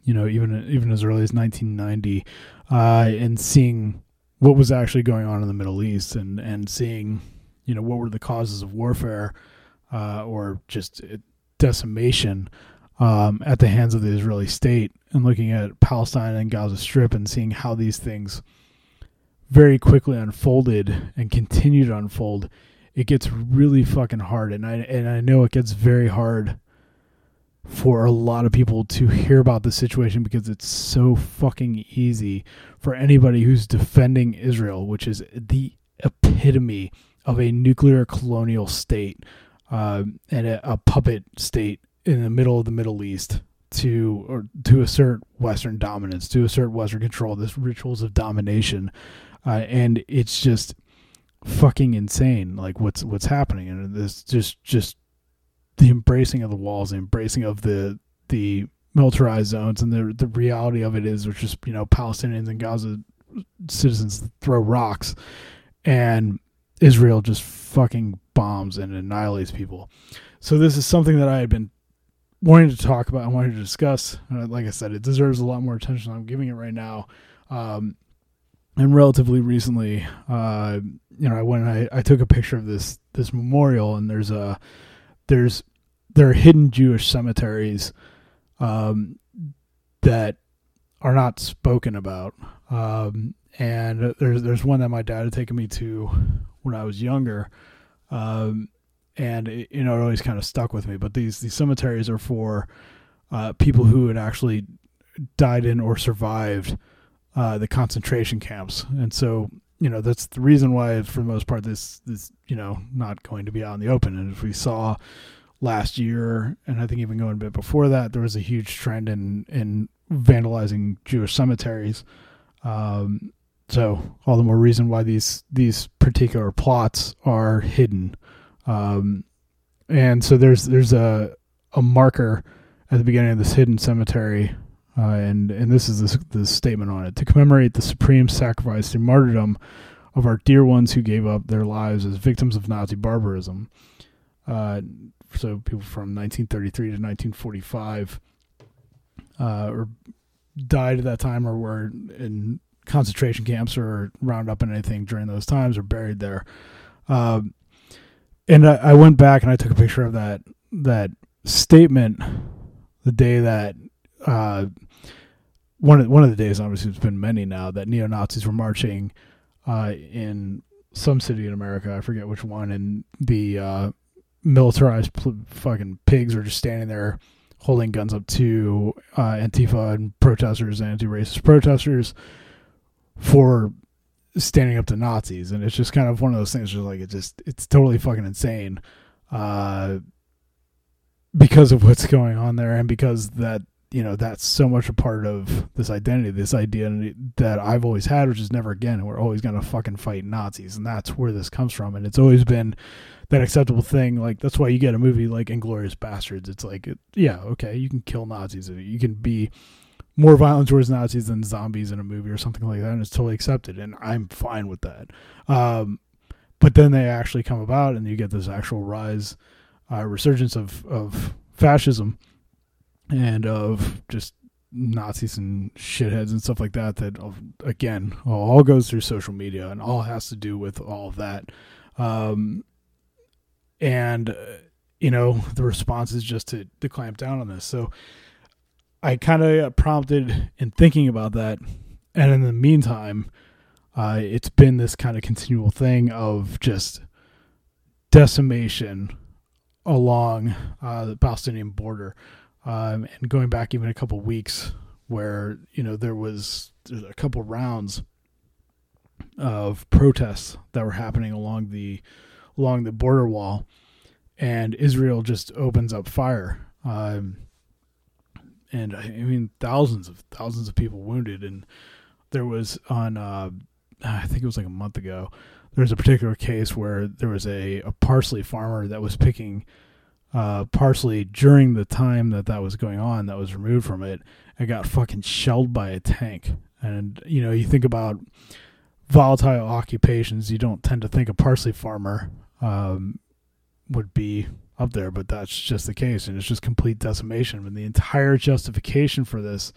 you know, even even as early as 1990, uh, and seeing what was actually going on in the Middle East, and and seeing, you know, what were the causes of warfare, uh, or just decimation um, at the hands of the Israeli state, and looking at Palestine and Gaza Strip, and seeing how these things very quickly unfolded and continue to unfold it gets really fucking hard and I and I know it gets very hard for a lot of people to hear about the situation because it's so fucking easy for anybody who's defending Israel, which is the epitome of a nuclear colonial state uh, and a, a, puppet state in the middle of the Middle East to or to assert Western dominance, to assert Western control. This rituals of domination, uh, and it's just fucking insane like what's what's happening and this just just the embracing of the walls the embracing of the the militarized zones and the the reality of it is which is you know Palestinians and Gaza citizens throw rocks and Israel just fucking bombs and annihilates people. So this is something that I had been wanting to talk about. I wanted to discuss. like I said, it deserves a lot more attention. I'm giving it right now. Um, and relatively recently, uh, you know, I went I, I took a picture of this this memorial, and there's a there's there are hidden Jewish cemeteries um, that are not spoken about, um, and there's there's one that my dad had taken me to when I was younger, um, and it, you know it always kind of stuck with me. But these these cemeteries are for uh, people who had actually died in or survived uh, the concentration camps, and so you know that's the reason why, for the most part, this this you know not going to be out in the open. And if we saw last year, and I think even going a bit before that, there was a huge trend in in vandalizing Jewish cemeteries. Um, so all the more reason why these these particular plots are hidden. Um, and so there's there's a a marker at the beginning of this hidden cemetery uh, and and this is the, the statement on it to commemorate the supreme sacrifice and martyrdom of our dear ones who gave up their lives as victims of Nazi barbarism. Uh, so people from 1933 to 1945 uh, or died at that time or were in concentration camps or round up in anything during those times or buried there. Um, and I, I, went back and I took a picture of that that statement the day that uh, one of one of the days, obviously, it's been many now that neo Nazis were marching uh, in some city in America. I forget which one, and the uh, militarized pl- fucking pigs were just standing there holding guns up to uh, Antifa and protesters anti-racist protesters for standing up to Nazis, and it's just kind of one of those things. Just like it just it's totally fucking insane uh, because of what's going on there, and because that you know that's so much a part of this identity this idea that i've always had which is never again we're always going to fucking fight nazis and that's where this comes from and it's always been that acceptable thing like that's why you get a movie like Inglourious Basterds it's like yeah okay you can kill nazis you can be more violent towards nazis than zombies in a movie or something like that and it's totally accepted and i'm fine with that. Um, but then they actually come about and you get this actual rise uh, resurgence of of fascism and of just Nazis and shitheads and stuff like that. That again all goes through social media and all has to do with all of that. Um, and uh, you know the response is just to to clamp down on this. So I kind of got prompted in thinking about that, and in the meantime, uh, it's been this kind of continual thing of just decimation along uh, the Palestinian border um, and going back even a couple weeks where you know there was a couple rounds of protests that were happening along the along the border wall, and Israel just opens up fire. Um, and I mean thousands of thousands of people wounded, and there was on uh, I think it was like a month ago. There was a particular case where there was a, a parsley farmer that was picking uh, parsley during the time that that was going on that was removed from it and got fucking shelled by a tank And you know, you think about volatile occupations, you don't tend to think a parsley farmer um, would be up there, but that's just the case, and it's just complete decimation. And the entire justification for this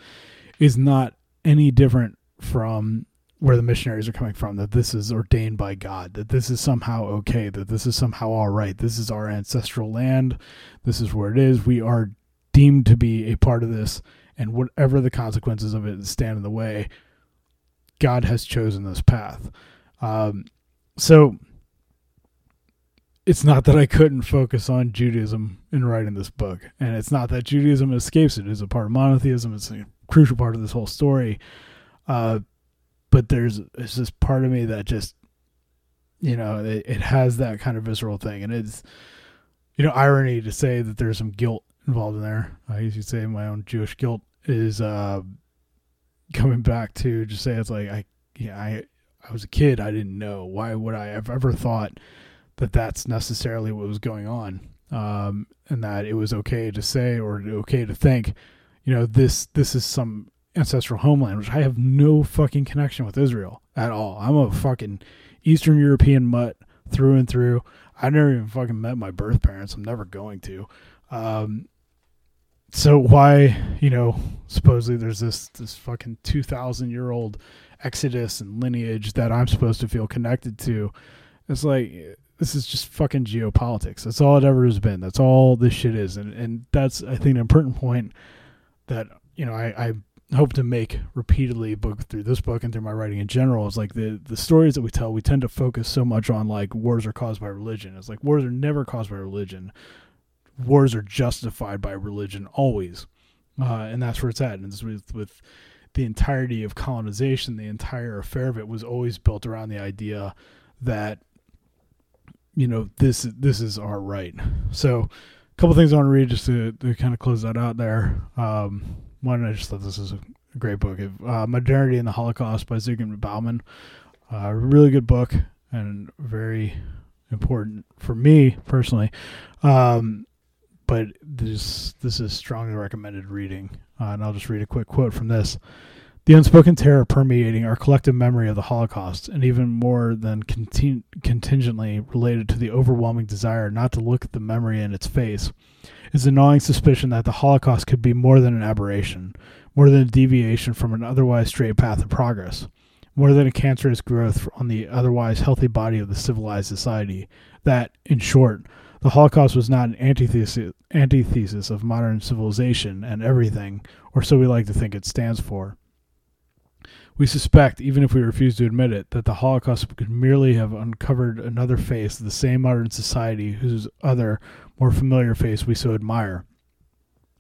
is not any different from where the missionaries are coming from that this is ordained by God, that this is somehow okay, that this is somehow all right. This is our ancestral land. This is where it is. We are deemed to be a part of this, and whatever the consequences of it stand in the way, God has chosen this path. Um, so it's not that I couldn't focus on Judaism in writing this book, and it's not that Judaism escapes it. It's a part of monotheism. It's a crucial part of this whole story. Uh, but there's it's just part of me that just you know it, it has that kind of visceral thing, and it's you know irony to say that there's some guilt involved in there. I usually say my own Jewish guilt is uh, coming back to just say it's like I yeah I I was a kid. I didn't know. Why would I have ever thought that that's necessarily what was going on? Um, and that it was okay to say or okay to think you know this this is some ancestral homeland which I have no fucking connection with Israel at all. I'm a fucking Eastern European mutt through and through. I never even fucking met my birth parents. I'm never going to. Um, so why you know supposedly there's this this fucking 2000 year old exodus and lineage that i'm supposed to feel connected to. It's like this is just fucking geopolitics. That's all it ever has been. That's all this shit is. And and that's i think an important point that you know i i hope to make repeatedly book through this book and through my writing in general is like the the stories that we tell we tend to focus so much on like wars are caused by religion it's like wars are never caused by religion wars are justified by religion always, uh, and that's where it's at. And it's with with the entirety of colonization, the entire affair of it was always built around the idea that you know this this is our right. So, a couple things I want to read just to, to kind of close that out there. Um, one, I just thought this is a great book, uh, "Modernity and the Holocaust" by Zygmunt Bauman. Uh, really good book and very important for me personally. Um, but this this is strongly recommended reading. Uh, and I'll just read a quick quote from this. The unspoken terror permeating our collective memory of the Holocaust, and even more than conting- contingently related to the overwhelming desire not to look at the memory in its face, is the gnawing suspicion that the Holocaust could be more than an aberration, more than a deviation from an otherwise straight path of progress, more than a cancerous growth on the otherwise healthy body of the civilized society. That, in short, the Holocaust was not an antithesis, antithesis of modern civilization and everything, or so we like to think it stands for. We suspect, even if we refuse to admit it, that the Holocaust could merely have uncovered another face of the same modern society whose other, more familiar face we so admire,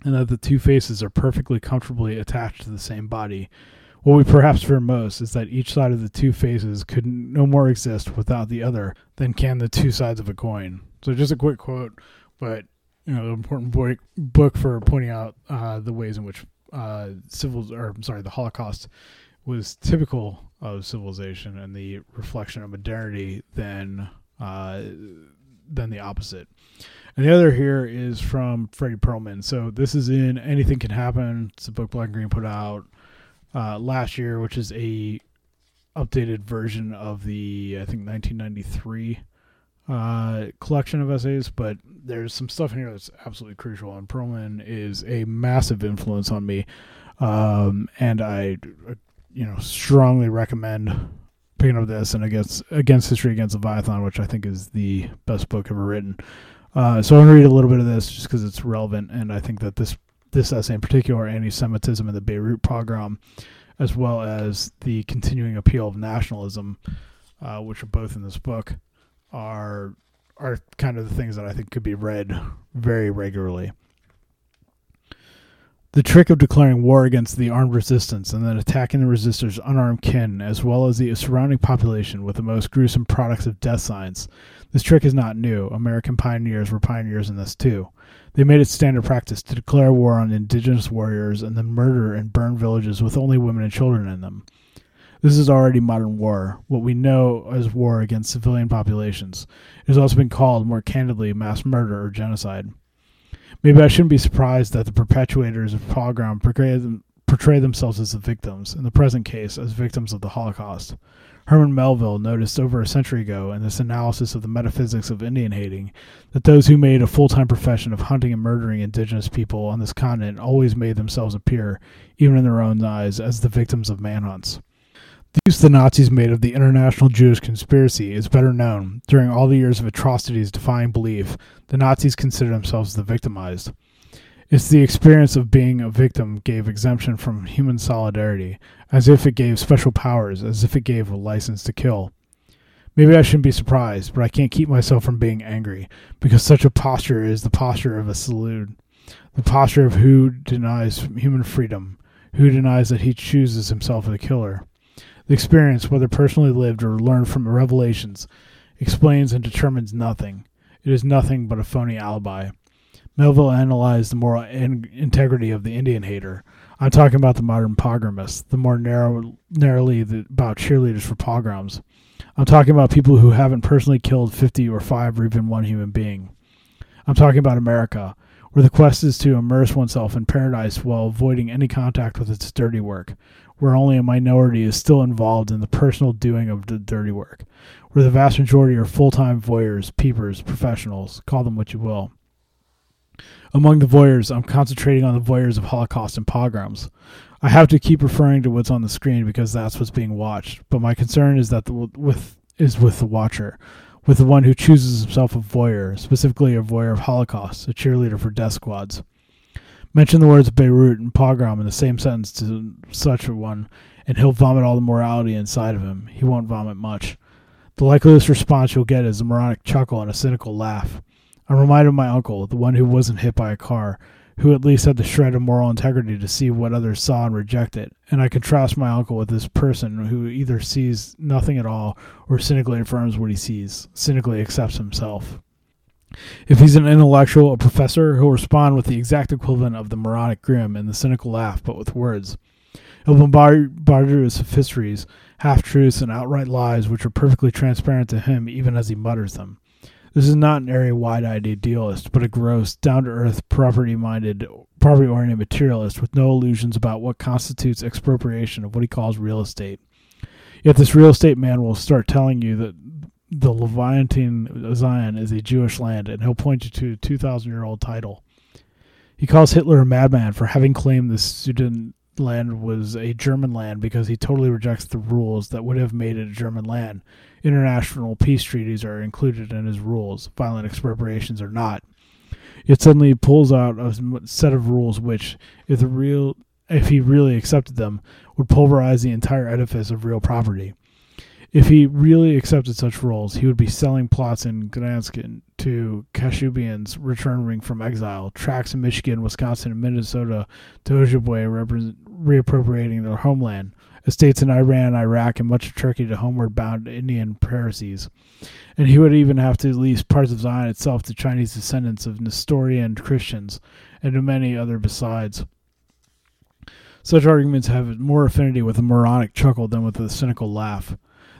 and that the two faces are perfectly comfortably attached to the same body. What we perhaps fear most is that each side of the two faces could no more exist without the other than can the two sides of a coin. So just a quick quote, but you know, the important book, book for pointing out uh, the ways in which uh, civil, or I'm sorry, the Holocaust was typical of civilization and the reflection of modernity than uh, than the opposite. And the other here is from Fredy Perlman. So this is in Anything Can Happen. It's a book Black and Green put out uh, last year, which is a updated version of the I think 1993 uh, collection of essays, but there's some stuff in here that's absolutely crucial. And Perlman is a massive influence on me, um, and I, uh, you know, strongly recommend picking up this and against against history against Leviathan, which I think is the best book ever written. Uh, so I'm gonna read a little bit of this just because it's relevant, and I think that this this essay in particular, anti-Semitism and the Beirut pogrom, as well as the continuing appeal of nationalism, uh, which are both in this book are are kind of the things that I think could be read very regularly. The trick of declaring war against the armed resistance and then attacking the resistors' unarmed kin, as well as the surrounding population, with the most gruesome products of death signs. This trick is not new. American pioneers were pioneers in this too. They made it standard practice to declare war on indigenous warriors and then murder and burn villages with only women and children in them. This is already modern war, what we know as war against civilian populations. It has also been called, more candidly, mass murder or genocide. Maybe I shouldn't be surprised that the perpetuators of pogrom portray, them, portray themselves as the victims, in the present case, as victims of the Holocaust. Herman Melville noticed over a century ago in this analysis of the metaphysics of Indian hating that those who made a full time profession of hunting and murdering indigenous people on this continent always made themselves appear, even in their own eyes, as the victims of manhunts. The use the Nazis made of the international Jewish conspiracy is better known. During all the years of atrocities defying belief, the Nazis considered themselves the victimized. It's the experience of being a victim gave exemption from human solidarity, as if it gave special powers, as if it gave a license to kill. Maybe I shouldn't be surprised, but I can't keep myself from being angry, because such a posture is the posture of a salute, the posture of who denies human freedom, who denies that he chooses himself a killer. The experience, whether personally lived or learned from revelations, explains and determines nothing. It is nothing but a phony alibi. Melville analyzed the moral in- integrity of the Indian hater. I'm talking about the modern pogromist, the more narrow, narrowly the, about cheerleaders for pogroms. I'm talking about people who haven't personally killed 50 or 5 or even one human being. I'm talking about America, where the quest is to immerse oneself in paradise while avoiding any contact with its dirty work, where only a minority is still involved in the personal doing of the dirty work, where the vast majority are full time voyeurs, peepers, professionals, call them what you will. Among the voyeurs, I'm concentrating on the voyeurs of Holocaust and pogroms. I have to keep referring to what's on the screen because that's what's being watched, but my concern is that the, with is with the watcher, with the one who chooses himself a voyeur, specifically a voyeur of Holocaust, a cheerleader for death squads. Mention the words Beirut and pogrom in the same sentence to such a one, and he'll vomit all the morality inside of him. He won't vomit much. The likeliest response you'll get is a moronic chuckle and a cynical laugh. I'm reminded of my uncle, the one who wasn't hit by a car, who at least had the shred of moral integrity to see what others saw and reject it. And I contrast my uncle with this person who either sees nothing at all or cynically affirms what he sees, cynically accepts himself. If he's an intellectual, a professor, he'll respond with the exact equivalent of the moronic grin and the cynical laugh, but with words. He'll bombard you with sophistries, half truths, and outright lies which are perfectly transparent to him even as he mutters them. This is not an area wide eyed idealist, but a gross, down to earth, property minded, property oriented materialist with no illusions about what constitutes expropriation of what he calls real estate. Yet this real estate man will start telling you that the Levantine Zion is a Jewish land, and he'll point you to a 2,000 year old title. He calls Hitler a madman for having claimed the Sudan land was a German land because he totally rejects the rules that would have made it a German land. International peace treaties are included in his rules, violent expropriations are not. Yet suddenly he pulls out a set of rules which, if the real if he really accepted them, would pulverize the entire edifice of real property. If he really accepted such roles, he would be selling plots in Gdańsk to Kashubians returning from exile, tracts in Michigan, Wisconsin, and Minnesota to Ojibwe reappropriating their homeland, estates in Iran, Iraq, and much of Turkey to homeward bound Indian Parsis. And he would even have to lease parts of Zion itself to Chinese descendants of Nestorian Christians, and to many other besides. Such arguments have more affinity with a moronic chuckle than with a cynical laugh.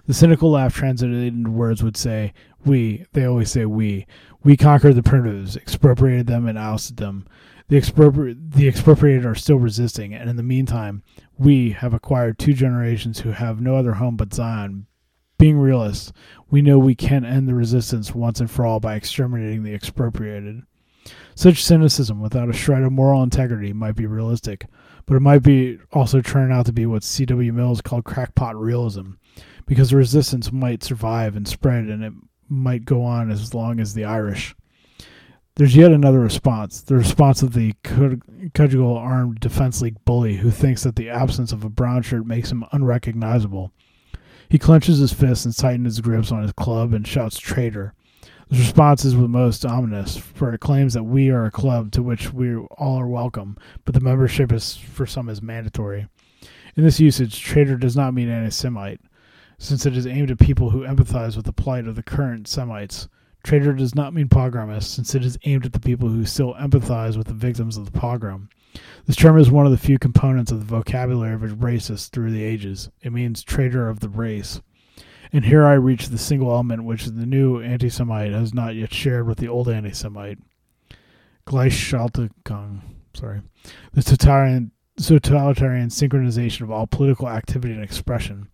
The cynical laugh translated into words would say, We, they always say we, we conquered the primitives, expropriated them, and ousted them. The, expropri- the expropriated are still resisting, and in the meantime, we have acquired two generations who have no other home but Zion. Being realists, we know we can't end the resistance once and for all by exterminating the expropriated. Such cynicism without a shred of moral integrity might be realistic, but it might be also turn out to be what C.W. Mills called crackpot realism, because the resistance might survive and spread and it might go on as long as the Irish. There's yet another response the response of the cudgel armed Defense League bully who thinks that the absence of a brown shirt makes him unrecognizable. He clenches his fists and tightens his grips on his club and shouts traitor. The response is the most ominous, for it claims that we are a club to which we all are welcome, but the membership is for some is mandatory. In this usage, traitor does not mean anti Semite since it is aimed at people who empathize with the plight of the current Semites. Traitor does not mean pogromist, since it is aimed at the people who still empathize with the victims of the pogrom. This term is one of the few components of the vocabulary of a racist through the ages. It means traitor of the race. And here I reach the single element which the new anti Semite has not yet shared with the old anti Semite. Gleichschaltung. Sorry. The totalitarian totalitarian synchronization of all political activity and expression.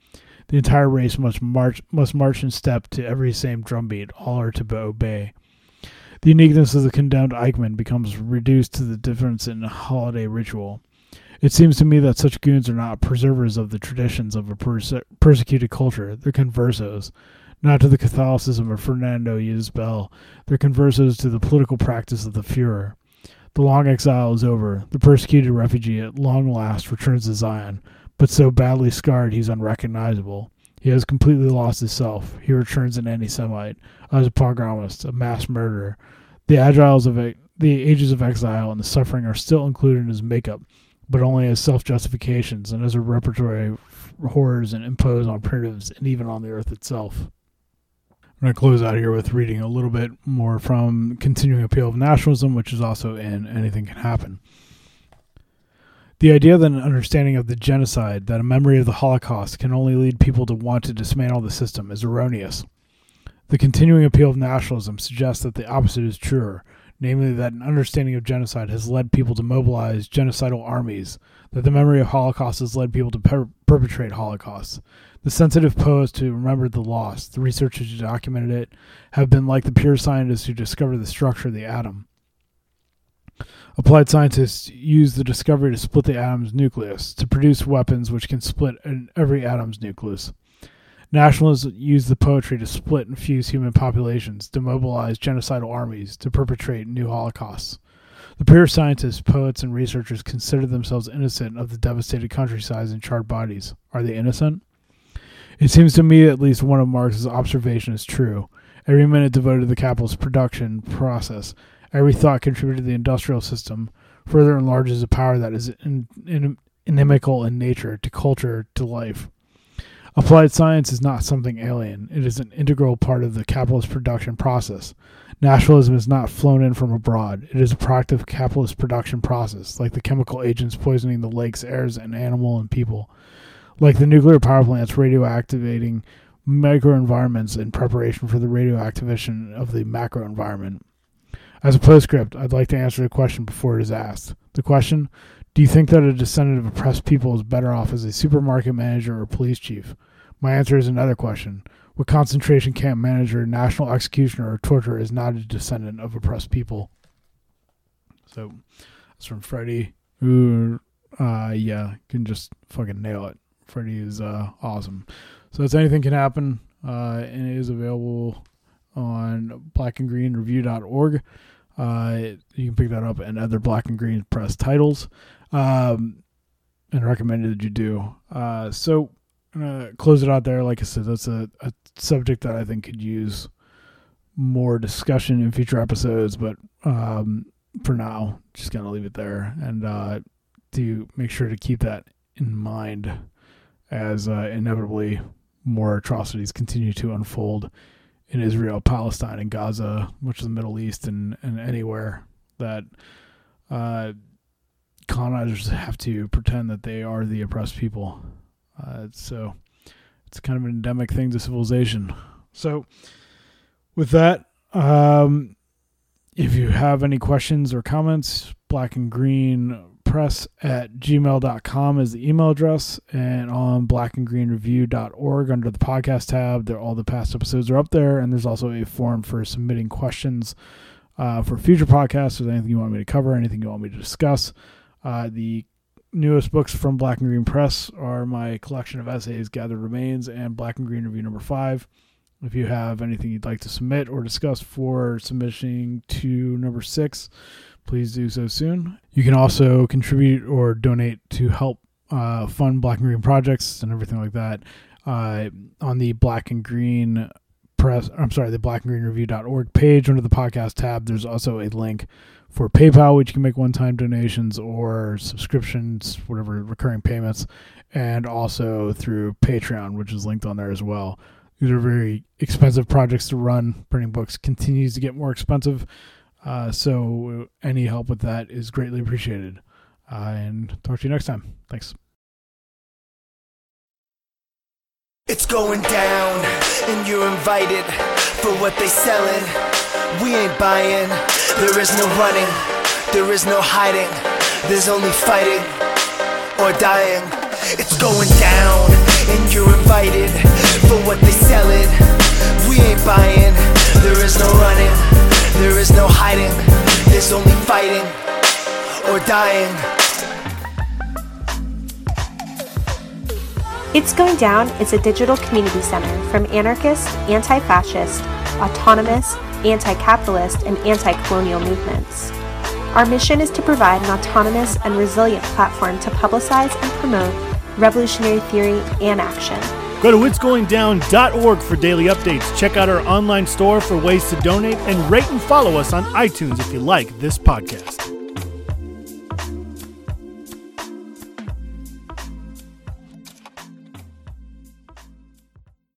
The entire race must march must march in step to every same drumbeat. All are to obey. The uniqueness of the condemned Eichmann becomes reduced to the difference in holiday ritual. It seems to me that such goons are not preservers of the traditions of a perse- persecuted culture. They're conversos, not to the Catholicism of Fernando Isabel. They're conversos to the political practice of the Fuhrer. The long exile is over. The persecuted refugee at long last returns to Zion, but so badly scarred he's unrecognizable. He has completely lost his self. He returns an anti-Semite, a pogromist, a mass murderer. The agiles of it, the ages of exile and the suffering are still included in his makeup, but only as self-justifications and as a repertory of horrors and imposed on primitives and even on the earth itself. I'm going to close out here with reading a little bit more from Continuing Appeal of Nationalism, which is also in Anything Can Happen. The idea that an understanding of the genocide, that a memory of the Holocaust, can only lead people to want to dismantle the system is erroneous. The continuing appeal of nationalism suggests that the opposite is truer, namely that an understanding of genocide has led people to mobilize genocidal armies, that the memory of Holocaust has led people to per- perpetrate Holocausts. The sensitive poets to remember the loss, the researchers who documented it, have been like the pure scientists who discovered the structure of the atom. Applied scientists use the discovery to split the atom's nucleus, to produce weapons which can split every atom's nucleus. Nationalists use the poetry to split and fuse human populations, to mobilize genocidal armies, to perpetrate new holocausts. The pure scientists, poets, and researchers consider themselves innocent of the devastated countrysides and charred bodies. Are they innocent? It seems to me at least one of Marx's observations is true. Every minute devoted to the capitalist production process Every thought contributed to the industrial system further enlarges a power that is in, in, inimical in nature to culture to life. Applied science is not something alien. It is an integral part of the capitalist production process. Nationalism is not flown in from abroad. It is a product of capitalist production process, like the chemical agents poisoning the lakes, airs, and animal and people. Like the nuclear power plants radioactivating microenvironments in preparation for the radioactivation of the macro environment. As a postscript, I'd like to answer the question before it is asked. The question Do you think that a descendant of oppressed people is better off as a supermarket manager or police chief? My answer is another question. What concentration camp manager, national executioner, or torturer is not a descendant of oppressed people? So that's from Fredy, who, uh, yeah, can just fucking nail it. Fredy is uh, awesome. So that's anything can happen, uh, and it is available on blackandgreenreview.org. Uh, you can pick that up and other black and green press titles. Um, and recommended that you do. Uh, so, I'm gonna close it out there. Like I said, that's a, a subject that I think could use more discussion in future episodes. But um, for now, just gonna leave it there and uh, to make sure to keep that in mind as uh, inevitably more atrocities continue to unfold in Israel, Palestine, and Gaza, which is the Middle East, and, and anywhere that uh, colonizers have to pretend that they are the oppressed people. Uh, so it's kind of an endemic thing to civilization. So, with that, um, if you have any questions or comments, black and green press at gmail.com is the email address and on blackandgreenreview.org under the podcast tab there all the past episodes are up there and there's also a form for submitting questions uh, for future podcasts. Or anything you want me to cover anything you want me to discuss uh, the newest books from black and green press are my collection of essays gathered remains and black and green review number five. If you have anything you'd like to submit or discuss for submission to number six please do so soon. You can also contribute or donate to help uh, fund Black and Green projects and everything like that uh, on the Black and Green press. I'm sorry, the Black and Green Review.org page under the podcast tab. There's also a link for PayPal, which you can make one-time donations or subscriptions, whatever recurring payments, and also through Patreon, which is linked on there as well. These are very expensive projects to run. Printing books continues to get more expensive. Uh, so any help with that is greatly appreciated. Uh, and talk to you next time. Thanks. It's going down, and you're invited for what they selling. We ain't buying. There is no running, there is no hiding. There's only fighting. or dying. It's going down, and you're invited for what they sell it. We ain't buying, there is no running, there is no hiding, there's only fighting or dying. It's Going Down is a digital community center from anarchist, anti fascist, autonomous, anti capitalist, and anti colonial movements. Our mission is to provide an autonomous and resilient platform to publicize and promote revolutionary theory and action. Go to itsgoingdown.org for daily updates. Check out our online store for ways to donate and rate and follow us on iTunes if you like this podcast.